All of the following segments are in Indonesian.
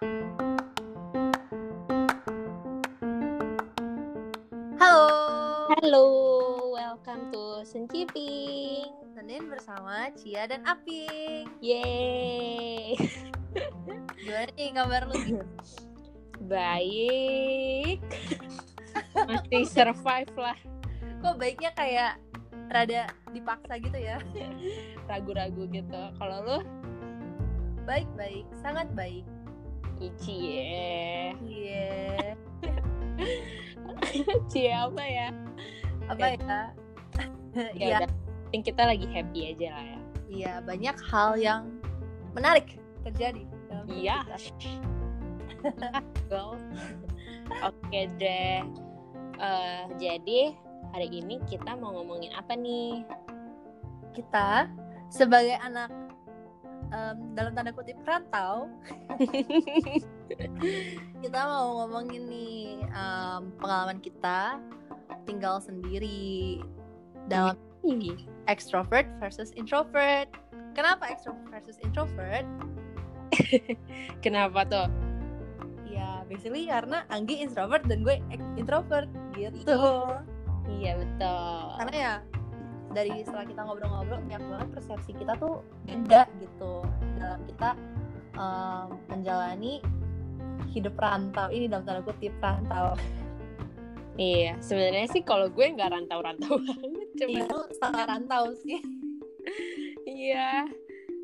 Halo. Halo, welcome to Senciping. Senin bersama Cia dan Aping. Yeay. Gimana nih kabar lu? Baik. Masih survive lah. Kok baiknya kayak rada dipaksa gitu ya? Ragu-ragu gitu. Kalau lu? Baik-baik, sangat baik. Ya. Iya. Cie apa ya? Apa ya? Ya Iya, udah. Penting kita lagi happy aja lah ya. iya banyak hal yang menarik terjadi. Iya. Oke deh. Eh, jadi hari ini kita mau ngomongin apa nih? Kita sebagai anak em, dalam tanda kutip rantau, kita mau ngomongin nih em, pengalaman kita tinggal sendiri dalam Ih, extrovert versus introvert. Kenapa extrovert versus introvert? Kenapa tuh? Ya, basically karena Anggi introvert dan gue introvert gitu. Iya betul. Karena ya dari setelah kita ngobrol-ngobrol banyak banget persepsi kita tuh beda gitu dalam kita em, menjalani hidup rantau ini dalam tanda kutip rantau. Iya, sebenarnya sih kalau gue nggak rantau-rantau banget, cuma Itu setengah rantau sih. iya,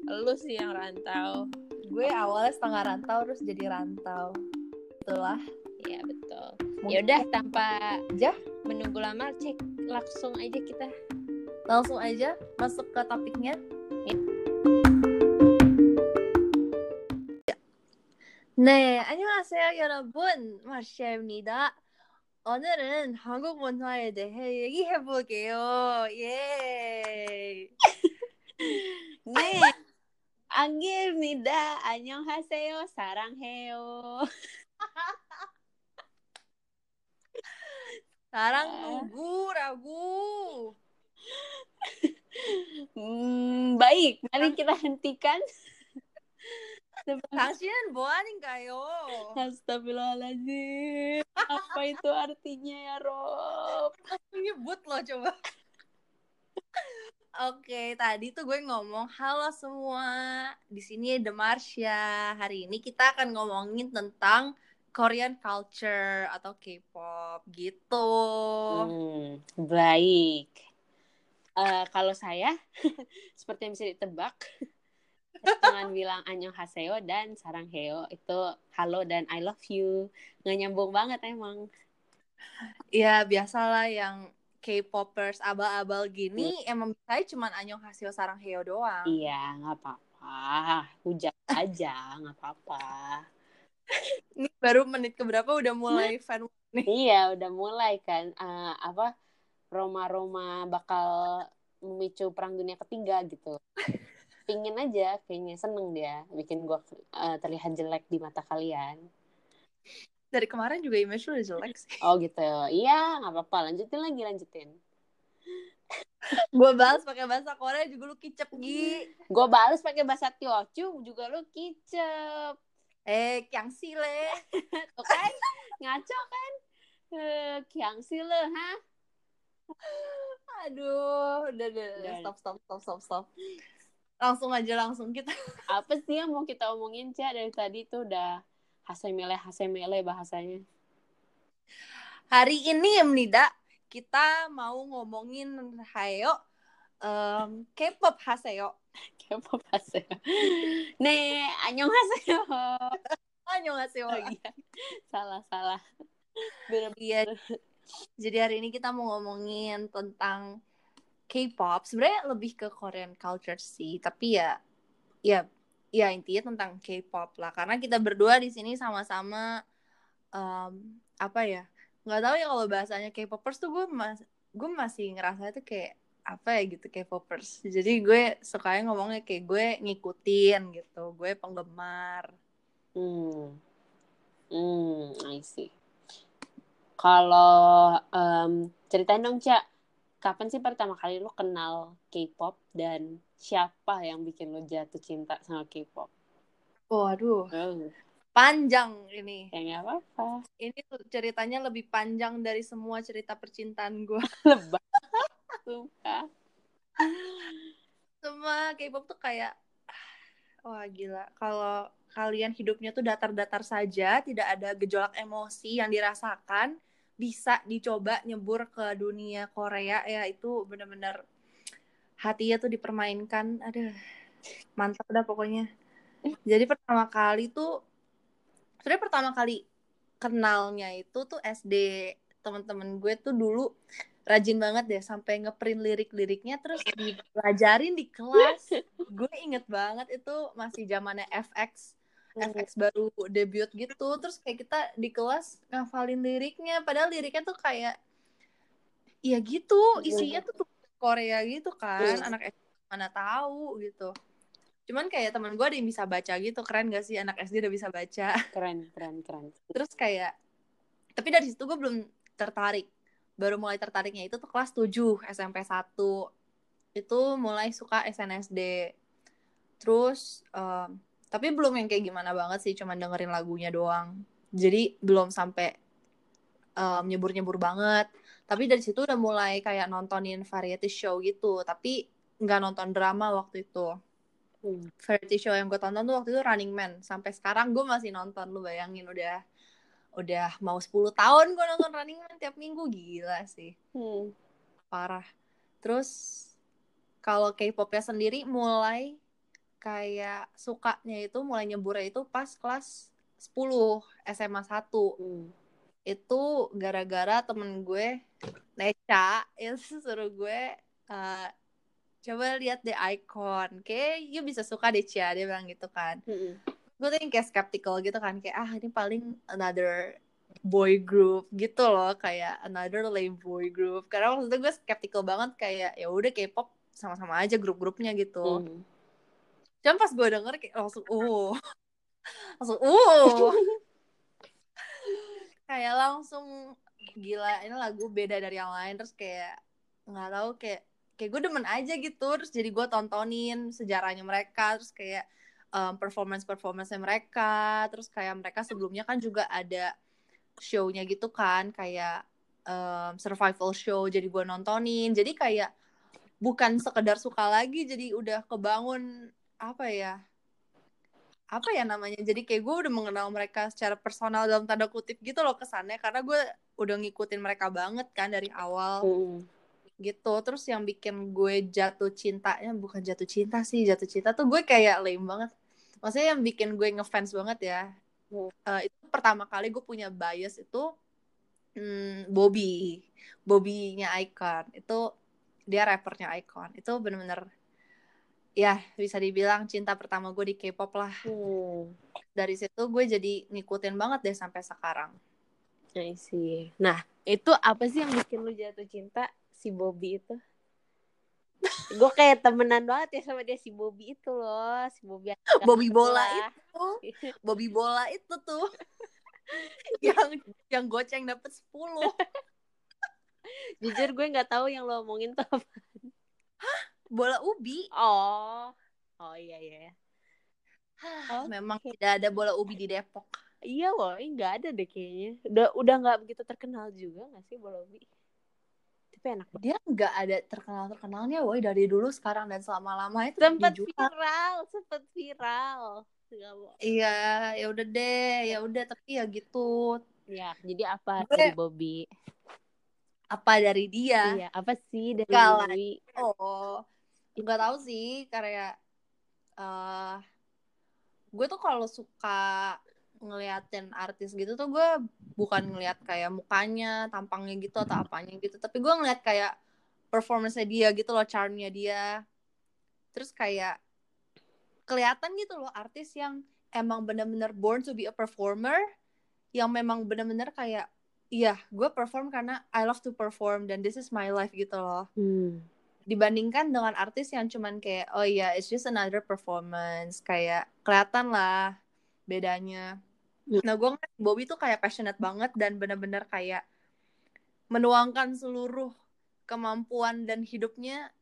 lu sih yang rantau. Gue awalnya setengah rantau terus jadi rantau. Itulah. Iya betul. Mungkin Ya udah tanpa aja menunggu lama, cek langsung aja kita. Langsung aja masuk ke topiknya. 네, 안녕하세요, 여러분. 마시아입니다. 오늘은 한국 문화에 대해 얘기해 볼게요. 예. 네, 안기입니다. 안녕하세요. 사랑해요. 아. 누구라고? Hmm, baik, mari kita hentikan. Kasian, boring kayo. Astagfirullahaladzim. Apa itu artinya ya Rob? Nyebut loh coba. Oke, okay, tadi tuh gue ngomong halo semua. Di sini The Marsha. Ya. Hari ini kita akan ngomongin tentang Korean culture atau K-pop gitu. Hmm, baik. Eh, kalau saya, seperti yang bisa ditebak, dengan bilang annyeonghaseyo dan sarangheo itu halo dan I love you. Nggak nyambung banget emang. Ya biasalah yang K-popers abal-abal gini emang biasanya cuman annyeonghaseyo saranghaeo doang. Iya, nggak apa-apa. Hujat aja, nggak apa-apa. Ini baru menit keberapa udah mulai fan nih. Iya, udah mulai kan. Eh, apa, Roma-Roma bakal memicu perang dunia ketiga gitu. Pingin aja, kayaknya seneng dia bikin gua eh, terlihat jelek di mata kalian. Dari kemarin juga image lu udah jelek sih. Oh gitu. Iya, nggak apa-apa. Lanjutin lagi, lanjutin. gue balas pakai bahasa Korea juga lu kicep Gi. Gue balas pakai bahasa Tiochu juga lu kicep. Eh, kyang sile. Tuh kan? Ngaco kan? Eh, kiang sih lo, ha? Aduh, udah, udah, udah, stop, stop, stop, stop, stop. Langsung aja, langsung kita. Apa sih yang mau kita omongin, Cia? Dari tadi tuh udah hasemele hasemele bahasanya. Hari ini ya, Nida, kita mau ngomongin Hayo, em, K-pop Haseyo. K-pop haseyo. Nih, annyeonghaseyo. Annyeonghaseyo. Oh iya. Salah, salah. Iya. Jadi hari ini kita mau ngomongin tentang K-pop. Sebenarnya lebih ke Korean culture sih, tapi ya ya ya intinya tentang K-pop lah. Karena kita berdua di sini sama-sama em, apa ya? nggak tahu ya kalau bahasanya K-popers tuh gue mas gue masih ngerasa itu kayak apa ya gitu K-popers. Jadi gue sukanya ngomongnya kayak gue ngikutin gitu. Gue penggemar. Hmm. Hmm, I see. Kalau em, ceritain dong, Cak. Kapan sih pertama kali lu kenal K-pop dan siapa yang bikin lu jatuh cinta sama K-pop? Waduh. Oh. panjang ini. Ya apa-apa. Ini tuh ceritanya lebih panjang dari semua cerita percintaan gue. Lebah. Sumpah. Semua K-pop tuh kayak wah gila. Kalau kalian hidupnya tuh datar-datar saja, tidak ada gejolak emosi yang dirasakan, bisa dicoba nyebur ke dunia Korea ya itu bener-bener hatinya tuh dipermainkan. Aduh, mantap dah pokoknya. Jadi pertama kali tuh sebenarnya pertama kali kenalnya itu tuh SD teman-teman gue tuh dulu rajin banget deh sampai ngeprint lirik-liriknya terus dipelajarin di kelas gue inget banget itu masih zamannya FX FX baru debut gitu terus kayak kita di kelas ngafalin liriknya padahal liriknya tuh kayak ya gitu isinya tuh Korea gitu kan anak SD mana tahu gitu. Cuman kayak teman gue ada yang bisa baca gitu keren gak sih anak SD udah bisa baca? Keren, keren, keren. terus kayak tapi dari situ gue belum tertarik. Baru mulai tertariknya itu tuh kelas 7 SMP 1 itu mulai suka SNSD terus em, tapi belum yang kayak gimana banget sih cuman dengerin lagunya doang. Jadi belum sampai em, nyebur-nyebur banget. Tapi dari situ udah mulai kayak nontonin variety show gitu. Tapi nggak nonton drama waktu itu. Hmm. variety show yang gue tonton tuh waktu itu Running Man. Sampai sekarang gue masih nonton lu bayangin udah udah mau 10 tahun gue nonton Running Man tiap minggu. Gila sih. Hmm. parah. Terus kalau K-popnya sendiri mulai kayak sukanya itu mulai nyeburnya itu pas kelas 10 SMA 1 Hmm. itu gara-gara temen gue Neca itu suruh gue eh, coba lihat deh icon kayak you bisa suka deh Cia dia bilang gitu kan Hmm. gue tuh yang kayak skeptical gitu kan kayak ah ini paling another boy group gitu loh kayak another lame boy group karena waktu itu gue skeptical banget kayak ya udah K-pop sama-sama aja grup-grupnya gitu Hmm. Cuman pas gue denger kayak langsung uh langsung uh kayak langsung gila ini lagu beda dari yang lain. Terus kayak nggak tahu kayak kayak gue demen aja gitu. Terus jadi gue tontonin sejarahnya mereka. Terus kayak performance performance mereka. Terus kayak mereka sebelumnya kan juga ada show-nya gitu kan. Kayak um, survival show jadi gue nontonin. Jadi kayak bukan sekedar suka lagi jadi udah kebangun apa ya apa ya namanya jadi kayak gue udah mengenal mereka secara personal dalam tanda kutip gitu loh kesannya karena gue udah ngikutin mereka banget kan dari awal. Hmm. gitu terus yang bikin gue jatuh cintanya bukan jatuh cinta sih jatuh cinta tuh gue kayak lame banget. Maksudnya yang bikin gue ngefans banget ya Hmm. eh, itu pertama kali gue punya bias itu hmm, Bobby. Bobby-nya Icon. Itu dia rappernya Icon. Itu bener-bener ya bisa dibilang cinta pertama gue di K-pop lah Hmm. dari situ gue jadi ngikutin banget deh sampai sekarang I see. Nah, itu apa sih yang bikin lu jatuh cinta si Bobby itu? Gue kayak temenan banget ya sama dia si Bobby itu loh, si Bobby. Bobby bola itu Bobby bola itu tuh yang yang goceng dapet 10 Jujur gue nggak tahu yang lo omongin tuh apa. Bola ubi Oh, oh iya iya. iya. Oh, memang tidak ada bola ubi di Depok Iya loh, ini nggak ada deh kayaknya. Udah udah nggak begitu terkenal juga nggak sih Bobby? Tapi enak banget. dia nggak ada terkenal terkenalnya woi dari dulu sekarang dan selama lama itu Sempat viral, sempat viral. Iya ya udah deh ya udah tapi ya gitu Ya, jadi apa Gue- dari Bobby? apa dari dia Iya, apa sih dari. Bobby? oh nggak tahu sih karena eh gue tuh kalau suka ngeliatin artis gitu tuh gue bukan ngeliat kayak mukanya tampangnya gitu atau apanya gitu. Tapi gue ngeliat kayak performance dia gitu loh charmnya dia. Terus kayak kelihatan gitu loh artis yang emang bener-bener born to be a performer yang memang bener-bener kayak iya gue perform karena I love to perform dan this is my life gitu loh. Hmm. Dibandingkan dengan artis yang cuman kayak oh iya it's just another performance kayak kelihatan lah bedanya Hmm. nah gue ngeliat Bobby tuh kayak passionate banget dan bener-bener kayak menuangkan seluruh kemampuan dan hidupnya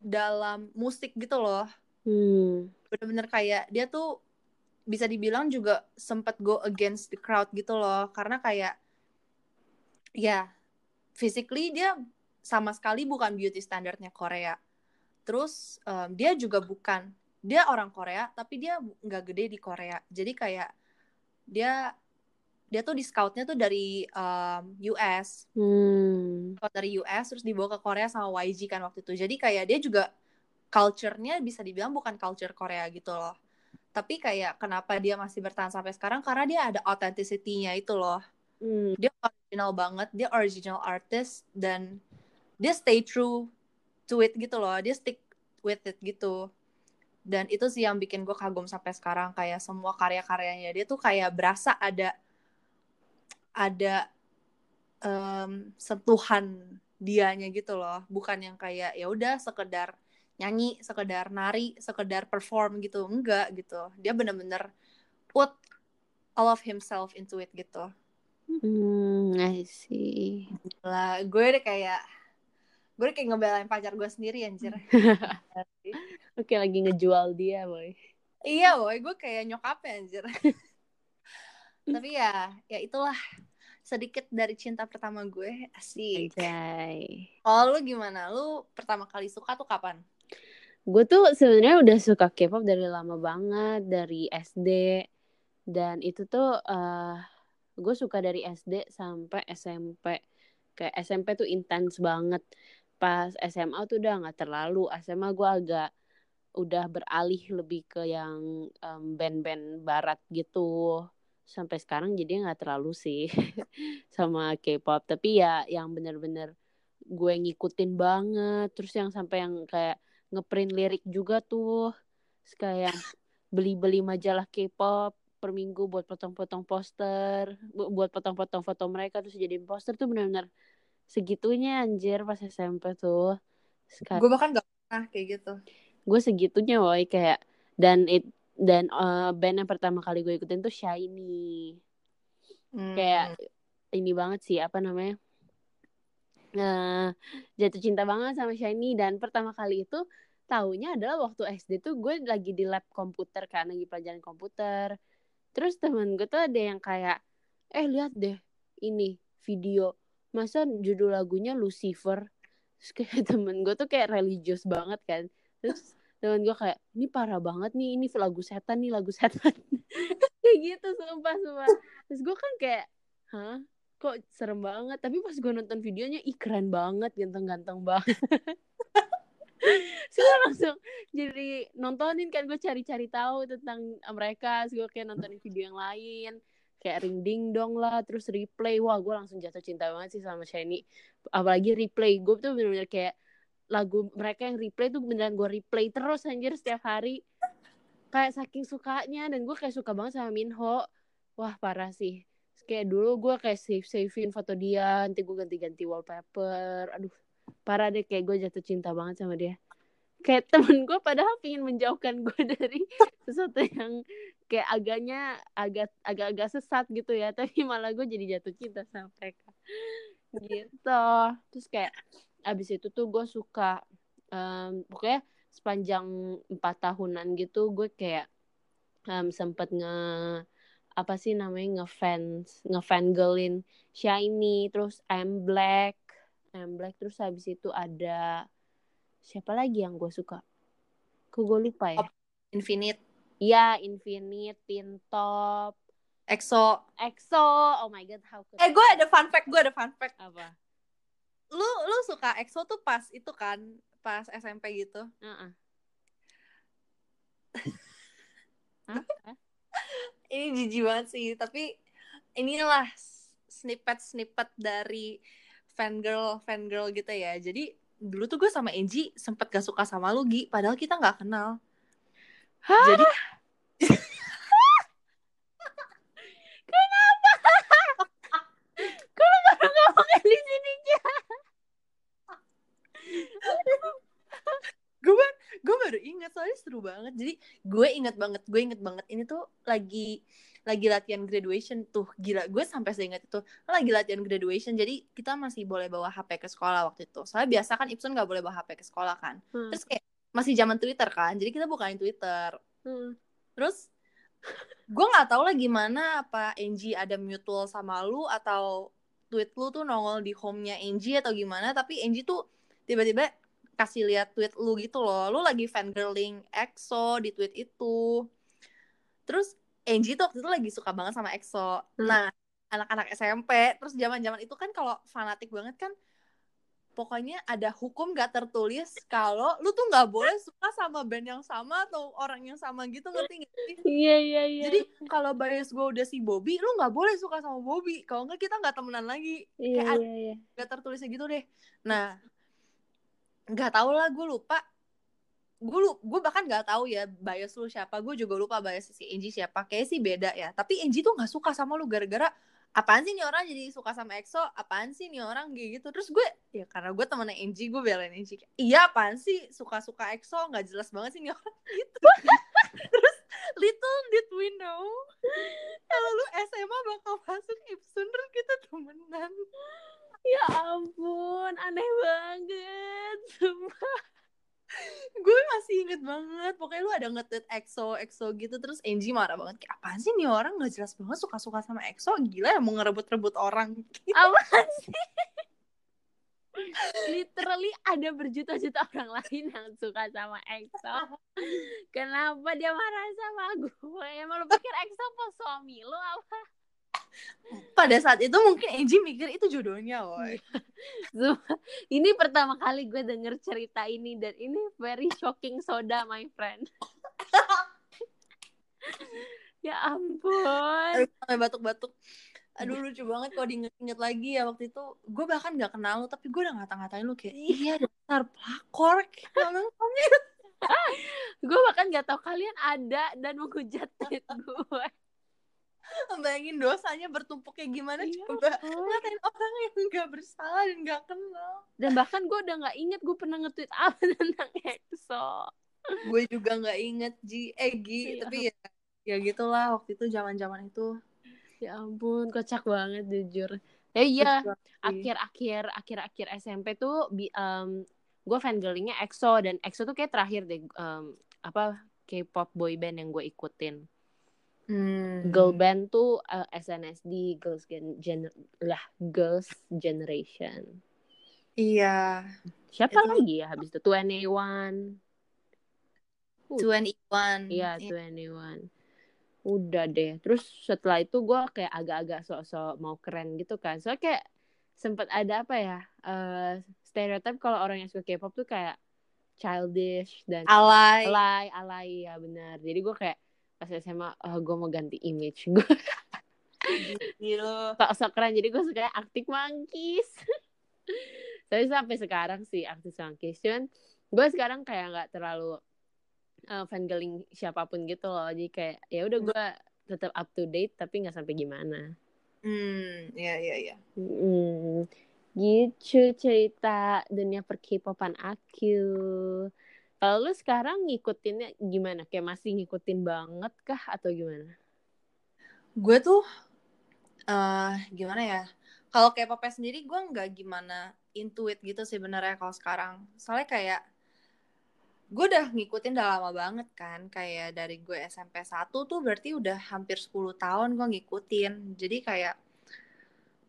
dalam musik gitu loh Hmm. bener-bener kayak dia tuh bisa dibilang juga sempat go against the crowd gitu loh karena kayak ya physically dia sama sekali bukan beauty standarnya Korea. Terus um, dia juga bukan. Dia orang Korea tapi dia nggak gede di Korea. Jadi kayak dia dia tuh di scoutnya tuh dari um, US Hmm. Dari US terus dibawa ke Korea sama YG kan waktu itu. Jadi kayak dia juga culture-nya bisa dibilang bukan culture Korea gitu loh. Tapi kayak kenapa dia masih bertahan sampai sekarang? Karena dia ada authenticity-nya itu loh. Hmm. dia original banget dia original artist dan dia stay true to it gitu loh dia stick with it gitu. Dan itu sih yang bikin gue kagum sampai sekarang kayak semua karya-karyanya dia tuh kayak berasa ada ada em, sentuhan dianya gitu loh. Bukan yang kayak ya udah sekedar nyanyi sekedar nari sekedar perform gitu. Enggak gitu. Dia bener-bener put all of himself into it gitu. Hmm, I see. lah gue udah kayak gue kayak ngebelain pacar gue sendiri anjir Oke, lagi ngejual dia, boy. iya boy gue kayak nyokapnya anjir tapi ya ya itulah sedikit dari cinta pertama gue asik Anjay. kalau lu gimana lu pertama kali suka tuh kapan Gue tuh sebenarnya udah suka K-pop dari lama banget, dari SD. Dan itu tuh eh gue suka dari SD sampai SMP. Kayak SMP tuh intens banget. Pas SMA tuh udah nggak terlalu. SMA gue agak udah beralih lebih ke yang em, band-band barat gitu. Sampai sekarang jadi nggak terlalu sih sama K-pop. Tapi ya yang bener-bener gue ngikutin banget. Terus yang sampai yang kayak ngeprint lirik juga tuh Terus kayak beli-beli majalah K-pop per minggu buat potong-potong poster bu- buat potong-potong foto mereka terus jadiin poster tuh benar-benar segitunya anjir pas SMP tuh. Sekarang gue bahkan gak pernah kayak gitu. Gue segitunya woy kayak dan it dan eh, band yang pertama kali gue ikutin tuh Shiny. Hmm. kayak ini banget sih apa namanya nah jatuh cinta banget sama Shiny. Dan pertama kali itu taunya adalah waktu SD tuh gue lagi di lab komputer kan lagi pelajaran komputer. Terus temen gue tuh ada yang kayak eh lihat deh ini video masa judul lagunya Lucifer? Terus kayak temen gue tuh kayak religius banget kan. Terus temen gue kayak ini parah banget nih ini lagu setan nih lagu setan. Kayak gitu sumpah sumpah. Terus gue kan kayak hah? Kok serem banget? Tapi pas gue nonton videonya ih keren banget ganteng-ganteng banget. Terus langsung jadi nontonin kan gue cari-cari tahu tentang mereka. Terus gue kayak nontonin video yang lain kayak ring ding dong lah terus replay. Wah gue langsung jatuh cinta banget sih sama Shiny apalagi replay. Gue tuh bener-bener kayak lagu mereka yang replay tuh beneran gue replay terus anjir setiap hari. Kayak saking sukanya dan gue kayak suka banget sama Minho. Wah parah sih. Kayak dulu gue kayak save savein foto dia nanti gue ganti-ganti wallpaper. Aduh parah deh kayak gue jatuh cinta banget sama dia kayak temen gue padahal pingin menjauhkan gue dari sesuatu yang kayak agaknya agak agak-agak sesat gitu ya. Tapi malah gue jadi jatuh cinta sama mereka. Gitu. Terus kayak abis itu tuh gue suka em, pokoknya sepanjang empat tahunan gitu gue kayak em, sempet nge apa sih namanya ngefans ngefangirlin Shiny. Terus I'm Black I'm Black. Terus habis itu ada siapa lagi yang gue suka? Kok gue lupa ya? Infinite. Ya Infinite Tin Top. EXO. EXO. Oh my god how could eh gue ada fun fact gue ada fun fact. Apa? Lu lu suka EXO tuh pas itu kan pas SMP gitu. Heeh. Hah? Hah? ini jijik banget sih tapi inilah snippet snippet dari fangirl fangirl gitu ya. Jadi dulu tuh gue sama Enji sempet gak suka sama lu Gi. Padahal kita nggak kenal. Hah? jadi Baru ngomongin di sini gue gue baru ingat soalnya seru banget. Jadi gue inget banget gue inget banget ini tuh lagi lagi latihan graduation tuh gila gue sampai seingat itu lagi latihan graduation jadi kita masih boleh bawa HP ke sekolah waktu itu. Soalnya biasa kan Ipson nggak boleh bawa HP ke sekolah kan. Hmm. terus kayak masih zaman Twitter kan jadi kita bukain Twitter. Hmm. terus gue nggak tahu lah gimana apa Angie ada mutual sama lu atau tweet lu tuh nongol di home-nya Angie atau gimana tapi Angie tuh tiba-tiba kasih lihat tweet lu gitu loh. Lu lagi fangirling EXO di tweet itu. Terus Angie tuh waktu itu lagi suka banget sama EXO Hmm. nah anak-anak SMP terus zaman-zaman itu kan kalau fanatik banget kan pokoknya ada hukum gak tertulis kalau lu tuh nggak boleh suka sama band yang sama atau orang yang sama gitu ngerti gak sih? Iya iya iya. Jadi kalau bias gue udah si Bobby, lu nggak boleh suka sama Bobby. Kalau nggak kita nggak temenan lagi. iya kayak iya iya. Gak tertulisnya gitu deh. Nah, nggak tahu lah gue lupa. Gue lu, gue bahkan nggak tahu ya bias lu siapa. Gue juga lupa bias si Angie siapa. Kayak sih beda ya. Tapi Angie tuh nggak suka sama lu gara-gara apaan sih nih orang jadi suka sama EXO? Apaan sih nih orang kayak gitu? Terus gue ya karena gue temennya Angie, gue belain Angie. Iya apaan sih suka-suka EXO? Nggak jelas banget sih nih orang gitu. Terus little did we know kalau lu SMA bakal masuk Ipsun terus kita temenan. Ya ampun, aneh banget. Sumpah. Gue masih inget banget pokoknya lu ada nge-tweet EXO EXO gitu terus Angie marah banget kayak apaan sih nih orang nggak jelas banget suka-suka sama EXO gila ya mau ngerebut-rebut orang Apa sih? Literally ada berjuta-juta orang lain yang suka sama EXO. Kenapa dia marah sama gue? Emang lu pikir EXO pas suami lu apa? Pada saat itu mungkin Angie mikir itu jodohnya woy. Sumpah, ini pertama kali gue denger cerita ini dan ini very shocking soda my friend. ya ampun. Aduh, sampai batuk-batuk. Aduh lucu banget kalau diinget-inget lagi ya waktu itu. Gue bahkan nggak kenal lu tapi gue udah ngata-ngatain lu kayak iya. dasar pelakor kamu. Gue bahkan gak tahu kalian ada dan menghujat gue. Bayangin dosanya bertumpuk kayak gimana Iya, coba ngatain orang yang nggak bersalah dan nggak kenal Dan bahkan gue udah gak inget gue pernah nge-tweet apa tentang EXO. gue juga nggak inget Ji eh Gi Iya. tapi ya ya gitulah waktu itu zaman zaman itu Ya ampun, kocak banget jujur. Ya iya, akhir-akhir akhir-akhir SMP tuh um, gue fangirlingnya EXO dan EXO tuh kayak terakhir deh um, apa K-pop boy band yang gue ikutin. Hmm. Girl band tuh uh, SNSD Girls Gen, Gen- lah Girls Generation. iya Siapa Itu- lagi ya habis itu 21. Twenty One Iya, 21. Udah deh. Terus setelah itu gue kayak agak-agak sok-sok mau keren gitu kan. Soalnya kayak sempet ada apa ya? eh stereotip kalau orang yang suka K-pop tuh kayak childish dan alay alay, alay ya benar. Jadi gue kayak pas SMA, oh, gue mau ganti image. Gue gitu sok-sok keren. Jadi gue suka aktif monkeys. Tapi sampai sekarang sih aktif monkeys. Cuman gue sekarang kayak nggak terlalu uh, fangirling siapa pun gitu loh. Jadi kayak ya udah gue tetap up to date tapi nggak sampai gimana. hmm iya iya iya Hmm, gitu cerita dunia per K-popan aku. Kalau lu sekarang ngikutinnya gimana? Kayak masih ngikutin banget kah atau gimana? gue tuh eh gimana ya kalau kayak papa sendiri gue nggak gimana intuit gitu sih sebenarnya kalau sekarang soalnya kayak gue udah ngikutin udah lama banget kan kayak dari gue SMP 1 tuh berarti udah hampir 10 tahun gue ngikutin jadi kayak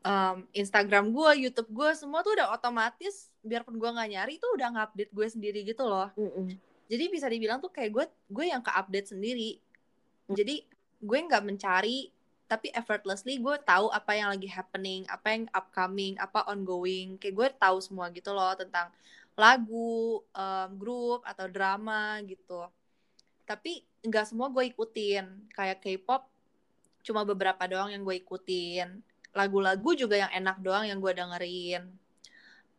em, Instagram gue, YouTube gue semua tuh udah otomatis biarpun gue nggak nyari tuh udah ngupdate gue sendiri gitu loh. Jadi bisa dibilang tuh kayak gue gue yang ke update sendiri jadi gue nggak mencari tapi effortlessly gue tahu apa yang lagi happening apa yang upcoming apa ongoing. Kayak gue tahu semua gitu loh tentang lagu em, grup atau drama gitu. Tapi nggak semua gue ikutin. Kayak K-pop cuma beberapa doang yang gue ikutin lagu-lagu juga yang enak doang yang gue dengerin.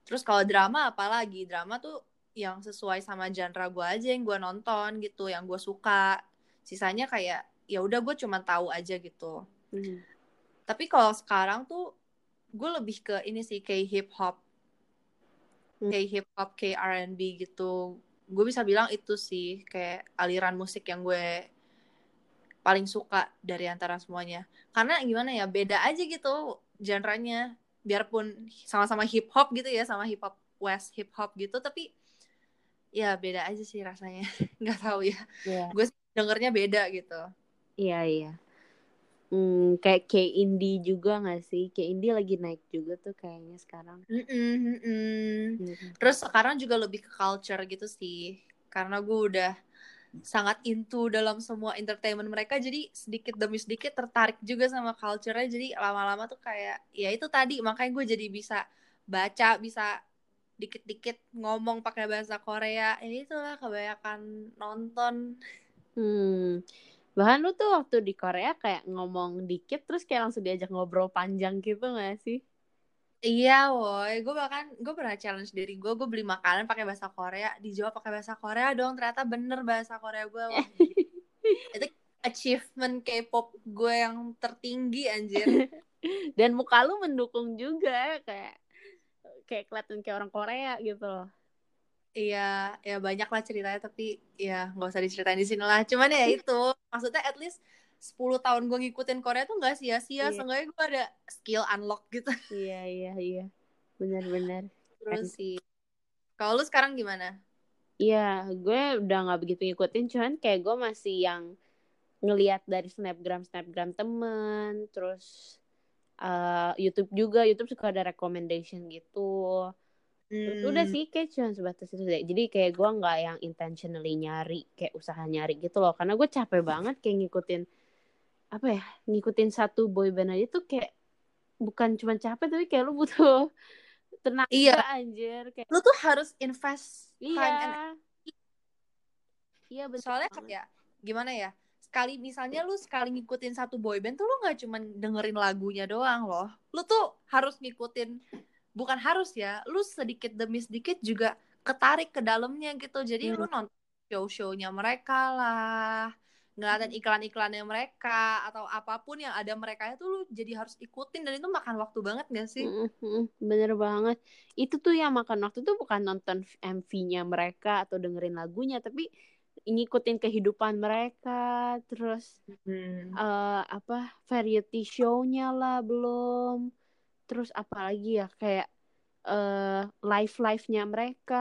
Terus kalau drama apalagi drama tuh yang sesuai sama genre gue aja yang gue nonton gitu yang gue suka. Sisanya kayak ya udah gue cuma tahu aja gitu. Hmm. tapi kalau sekarang tuh gue lebih ke ini sih kayak hip hop Hmm. kayak hip hop kayak R&B gitu. Gue bisa bilang itu sih kayak aliran musik yang gue paling suka dari antara semuanya karena gimana ya beda aja gitu genre-nya biarpun sama-sama hip hop gitu ya sama hip hop west hip hop gitu tapi ya beda aja sih rasanya nggak tahu ya Iya. gue dengernya beda gitu Iya iya. Hmm, kayak K indie juga gak sih? K indie lagi naik juga tuh kayaknya sekarang. Mm-mm, mm-mm. Gitu. Terus sekarang juga lebih ke culture gitu sih. Karena gue udah sangat into dalam semua entertainment mereka. Jadi sedikit demi sedikit tertarik juga sama culture-nya. Jadi lama-lama tuh kayak ya itu tadi. Makanya gue jadi bisa baca bisa dikit-dikit ngomong pakai bahasa Korea. Ini itulah kebanyakan nonton. Hmm. Bahkan lu tuh waktu di Korea kayak ngomong dikit terus kayak langsung diajak ngobrol panjang gitu gak sih? Iya, woi. Gue bahkan gue pernah challenge diri gue, gue beli makanan pakai bahasa Korea, dijawab pakai bahasa Korea dong. Ternyata bener bahasa Korea gue. Itu achievement K-pop gue yang tertinggi anjir. Dan muka lu mendukung juga kayak kayak kelihatan kayak orang Korea gitu loh. Iya, ya banyak lah ceritanya tapi ya nggak usah diceritain di sini lah. Cuman ya itu, maksudnya at least 10 tahun gue ngikutin Korea tuh nggak sia-sia. Iya. Seenggaknya gue ada skill unlock gitu. Iya iya iya. Benar-benar. Terus sih. Kalau lu sekarang gimana? Iya, gue udah nggak begitu ngikutin, cuman kayak gue masih yang ngelihat dari snapgram snapgram temen, terus uh, YouTube juga, YouTube suka ada recommendation gitu. Terus udah Hmm, sih kayak cuma sebatas itu deh. Jadi kayak gue nggak yang intentionally nyari, kayak usaha nyari gitu loh. Karena gue capek banget kayak ngikutin apa ya, ngikutin satu boy band aja tuh kayak bukan cuma capek tapi kayak lu butuh tenaga Iya. anjir kayak Lu tuh harus invest time and iya iya bener soalnya kayak gimana ya sekali misalnya lu sekali ngikutin satu boyband tuh lu nggak cuman dengerin lagunya doang loh. Lu tuh harus ngikutin bukan harus ya lu sedikit demi sedikit juga ketarik ke dalamnya gitu. Jadi lu nonton show-shownya mereka lah ngeliatin iklan-iklannya mereka atau apa pun yang ada mereka itu lu jadi harus ikutin dan itu makan waktu banget gak sih? Bener banget. Itu tuh yang makan waktu tuh bukan nonton MV-nya mereka atau dengerin lagunya tapi ngikutin kehidupan mereka terus Hmm. eh apa variety show-nya lah belum. Terus apa lagi ya kayak eh live live-nya mereka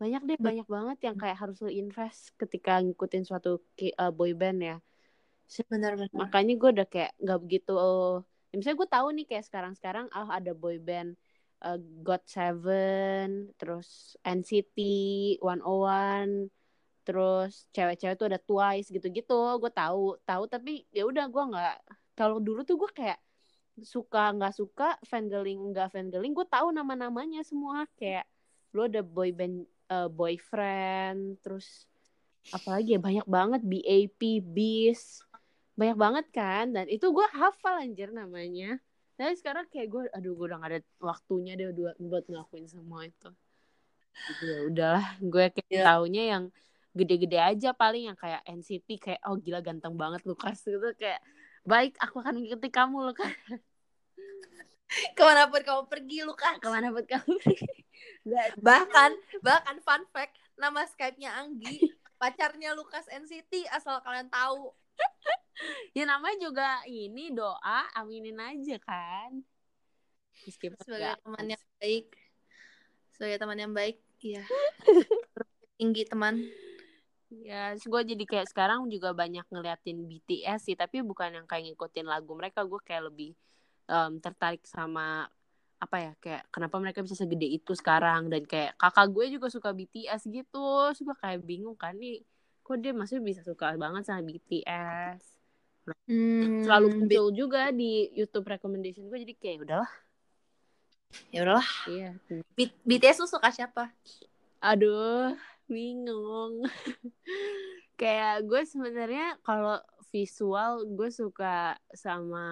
banyak deh banyak banget yang kayak harus lo invest ketika ngikutin suatu eh, boy band ya. Benar-benar makanya gue udah kayak nggak begitu ya misalnya gue tahu nih kayak sekarang-sekarang oh ada boy band uh, God Seven terus NCT 101 terus cewek-cewek tuh ada Twice gitu-gitu. Gue tahu tahu tapi ya udah gue nggak kalau dulu tuh gue kayak suka nggak suka fangirling nggak fangirling gue tahu nama-namanya semua. Kayak lu ada boy band uh, boyfriend terus apalagi ya banyak banget BAP Beast banyak banget kan? Dan itu gue hafal anjir namanya. Tapi sekarang kayak gue aduh gue udah gak ada waktunya deh buat buat ngelakuin semua itu. Jadi ya udahlah gue kayak Iya. taunya yang gede-gede aja paling yang kayak NCT kayak oh gila ganteng banget Lukas gitu kayak baik aku akan mengikuti kamu Lukas ke mana pun kamu pergi lu kan ke mana pun kamu Nggak- bahkan bahkan fun fact nama Skype-nya Anggi pacarnya Lukas NCT asal kalian tahu. Ya namanya juga ini doa aminin aja kan. Meskipun sebagai nggak- teman yang baik. Sebagai teman yang baik iya. Tinggi teman. Ya, terus gue jadi kayak sekarang juga banyak ngeliatin BTS sih, tapi bukan yang kayak ngikutin lagu mereka. Gue kayak lebih em, tertarik sama apa ya, kayak kenapa mereka bisa segede itu sekarang dan kayak kakak gue juga suka BTS gitu, suka kayak bingung kan nih, kok dia masih bisa suka banget sama BTS. hmm, Selalu muncul juga di YouTube recommendation gue, jadi kayak udahlah. ya udahlah Iya. B- BTS lu suka siapa Aduh, bingung. Kayak gue sebenarnya kalau visual gue suka sama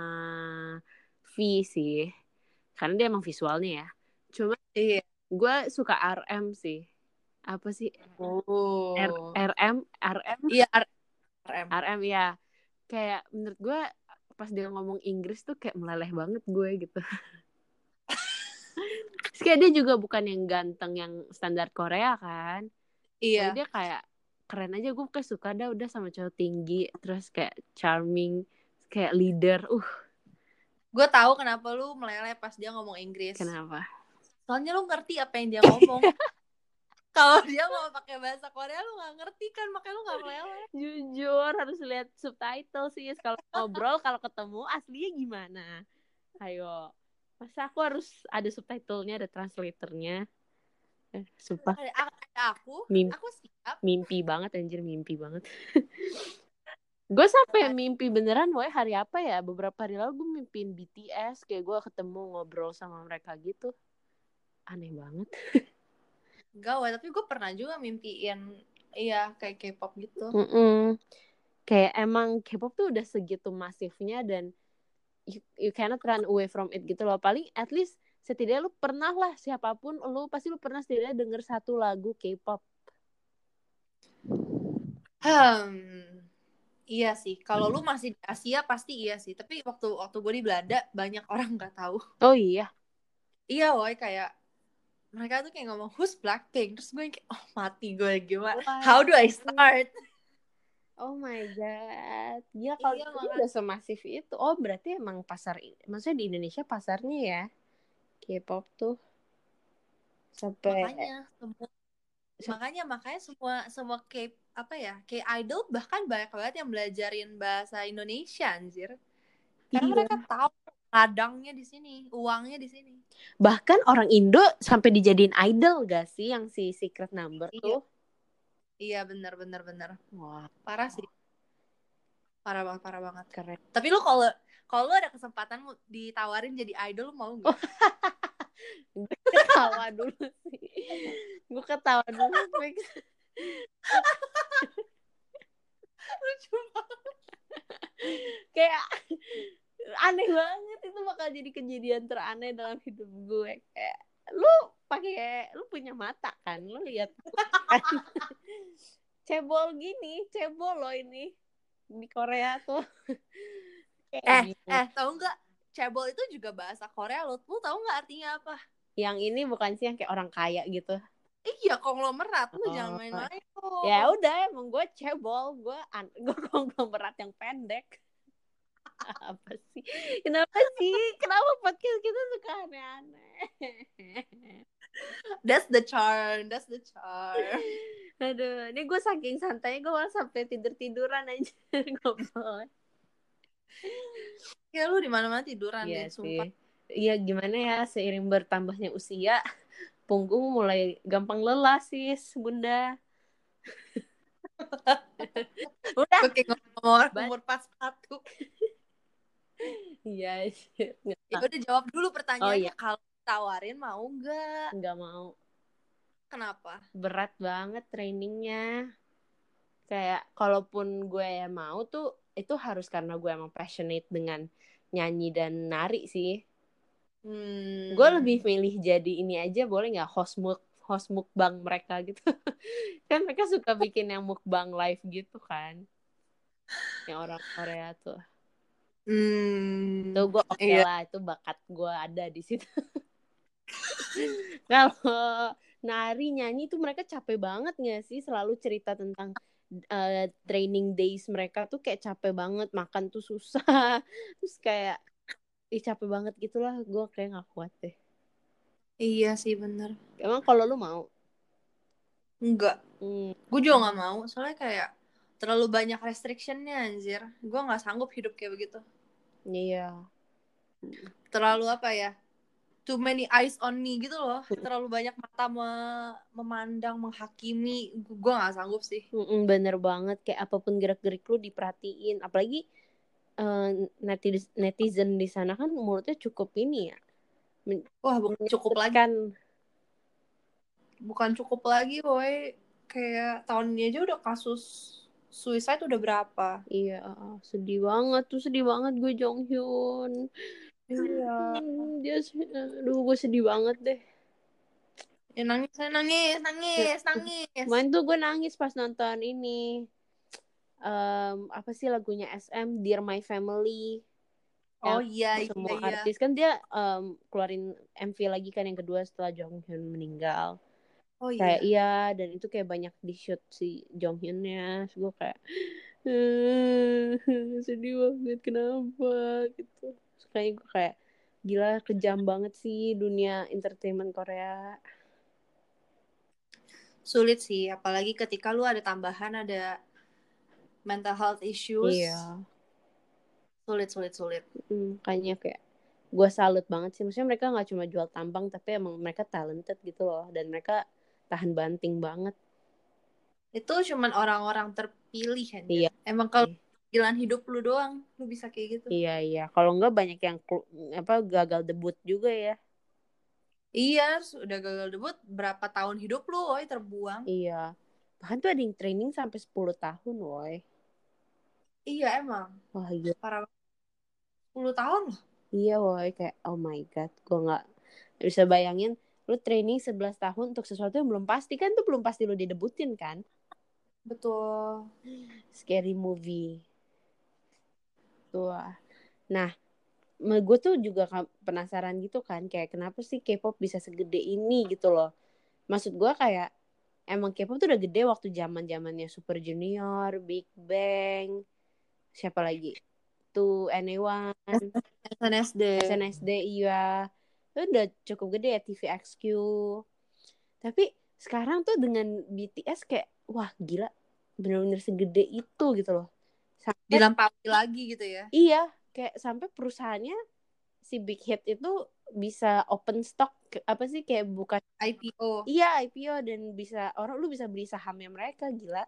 V sih. Karena dia emang visualnya ya. Cuma iya gue suka RM sih. Apa sih? oh R- RM, RM, iya R- RM RM ya. Kayak menurut gue pas dia ngomong Inggris tuh kayak meleleh banget gue gitu. Terus kayak dia juga bukan yang ganteng yang standar Korea kan. iya Tapi dia kayak keren aja gue kayak suka dah udah sama cowok tinggi terus kayak charming kayak leader uh gue tahu kenapa lu meleleh pas dia ngomong Inggris. Kenapa? Soalnya lu ngerti apa yang dia ngomong. Kalau dia mau pakai bahasa Korea lu nggak ngerti kan makanya lu nggak meleleh. Jujur harus lihat subtitle sih. Kalau ngobrol kalau ketemu aslinya gimana? Ayo masa aku harus ada subtitlenya ada translatornya? Eh, sumpah. Ada, ada aku. Mim- aku siap. Mimpi banget anjir mimpi banget gue sampai mimpi beneran woy hari apa ya? Beberapa hari lalu gue mimpin BTS kayak gue ketemu ngobrol sama mereka gitu. Aneh banget. Gawat tapi gue pernah juga mimpiin iya kayak K-pop gitu. Mm-mm. kayak emang K-pop tuh udah segitu masifnya dan you, you cannot run away from it gitu loh. Paling at least setidaknya lu pernah lah siapa pun lu pasti lu pernah setidaknya denger satu lagu K-pop. Hmm iya sih kalau lu masih di Asia pasti iya sih tapi waktu waktu gue di Belanda banyak orang nggak tahu oh iya iya woy kayak mereka tuh kayak ngomong who's Blackpink terus gue kayak oh mati gue gimana Wah. how do I start Oh my god. Ya kalau Iya, itu udah semasif itu. Oh, berarti emang pasar maksudnya di Indonesia pasarnya ya. K-pop tuh sampai makanya semua makanya makanya semua semua K apa ya K idol bahkan banyak banget yang belajarin bahasa Indonesia anjir karena Iya. mereka tahu ladangnya di sini uangnya di sini bahkan orang Indo sampai dijadiin idol gak sih yang si Secret Number Iya. tuh? iya benar benar benar Wah, parah sih parah banget parah banget keren. tapi lu kalau kalau lu ada kesempatan ditawarin jadi idol lu mau nggak Gue ketawa dulu sih. Gue ketawa dulu. Fix. lucu banget Kayak aneh banget itu bakal jadi kejadian teraneh dalam hidup gue. Kayak lu pakai lu punya mata kan lu lihat kan? cebol gini cebol loh ini di Korea tuh eh gitu. eh tahu nggak cebol itu juga bahasa Korea lo lu tahu nggak artinya apa? Yang ini bukan sih yang kayak orang kaya gitu. Iya konglomerat. Lu Oh. jangan main-main tuh ya udah emang gue cebol. Gue an gue konglomerat yang pendek. Apa sih? Kenapa sih? Kenapa podcast kita suka aneh-aneh? That's the charm that's the charm. Aduh ini gue saking santainya gue malah sampai tidur tiduran aja ngobrol ya lu di mana-mana tiduran Iya deh sumpah. Sih iya gimana ya seiring bertambahnya usia punggung mulai gampang lelah sis bunda. Udah. Ngomong Bas- umur pas satu. Iya ya udah jawab dulu pertanyaannya. Oh, iya. kalau tawarin mau nggak? Nggak mau. Kenapa? Berat banget trainingnya. Kayak kalaupun gue mau tuh itu harus karena gue emang passionate dengan nyanyi dan nari sih hmm. gue lebih milih jadi ini aja boleh nggak host muk host mukbang mereka gitu kan mereka suka bikin yang mukbang live gitu kan yang orang Korea tuh hmm. itu gue oke Iya. lah itu bakat gue ada di situ kalau nari nyanyi tuh mereka capek banget nggak sih selalu cerita tentang eh, training days mereka tuh kayak capek banget makan tuh susah. Terus kayak ih capek banget gitulah. Gue kayak nggak kuat deh. Iya sih bener. Emang kalau lu mau? Enggak hmm, gue juga nggak mau. Soalnya kayak terlalu banyak restrictionnya anjir. Gue nggak sanggup hidup kayak begitu. Iya. Terlalu apa ya too many eyes on me gitu loh. Terlalu banyak mata me- memandang menghakimi. Gue nggak sanggup sih. Mm-mm, bener banget. Kayak apa pun gerak-gerik lu diperhatiin. Apalagi eh, netizen netizen di sana kan mulutnya cukup ini ya. Wah bukan cukup lagi. kan bukan cukup lagi boy. Kayak tahun ini aja udah kasus suicide udah berapa? Iya sedih banget tuh sedih banget gue Jong Hyun iya. Hmm, dia aduh gue sedih banget deh. Ya nangis saya nangis nangis nangis. Main tuh gue nangis pas nonton ini. Em, apa sih lagunya SM Dear My Family. Oh iya iya semua iya. artis. Kan dia em, keluarin MV lagi kan yang kedua setelah Jong Hyun meninggal. Oh iya. Kayak iya dan itu kayak banyak di shoot si Jong Hyunnya. Terus gue kayak sedih banget kenapa? Gitu kayak gue kayak gila kejam banget sih dunia entertainment Korea. Sulit sih apalagi ketika lu ada tambahan ada mental health issues. Iya. Sulit sulit sulit. Hmm, kayaknya kayak gue salut banget sih. Maksudnya mereka nggak cuma jual tampang tapi emang mereka talented gitu loh. Dan mereka tahan banting banget. Itu cuman orang-orang terpilih kan Iya. emang kalau panggilan hidup lu doang lu bisa kayak gitu. Iya iya. Kalau nggak banyak yang apa gagal debut juga ya. Iya udah gagal debut berapa tahun hidup lu woy terbuang. Iya. Bahkan tuh ada yang training sampai 10 tahun woi. Iya emang. Wah iya. Para 10 tahun loh. Iya woi kayak oh my god nggak nggak bisa bayangin. Lu training 11 tahun untuk sesuatu yang belum pasti kan tuh belum pasti lu didebutin kan? Betul. Scary movie tuh nah gue tuh juga penasaran gitu kan kayak kenapa sih K-pop bisa segede ini gitu loh. Maksud gue kayak emang K-pop tuh udah gede waktu zaman zamannya Super Junior Big Bang siapa lagi? Tuh Anyone SNSD SNSD iya. Itu udah cukup gede ya TVXQ tapi sekarang tuh dengan BTS kayak wah gila bener-bener segede itu gitu loh sampai dilampaui lagi gitu ya? Iya kayak sampai perusahaannya si Big Hit itu bisa open stock apa sih kayak bukan IPO iya IPO dan bisa orang lu bisa beli sahamnya mereka gila.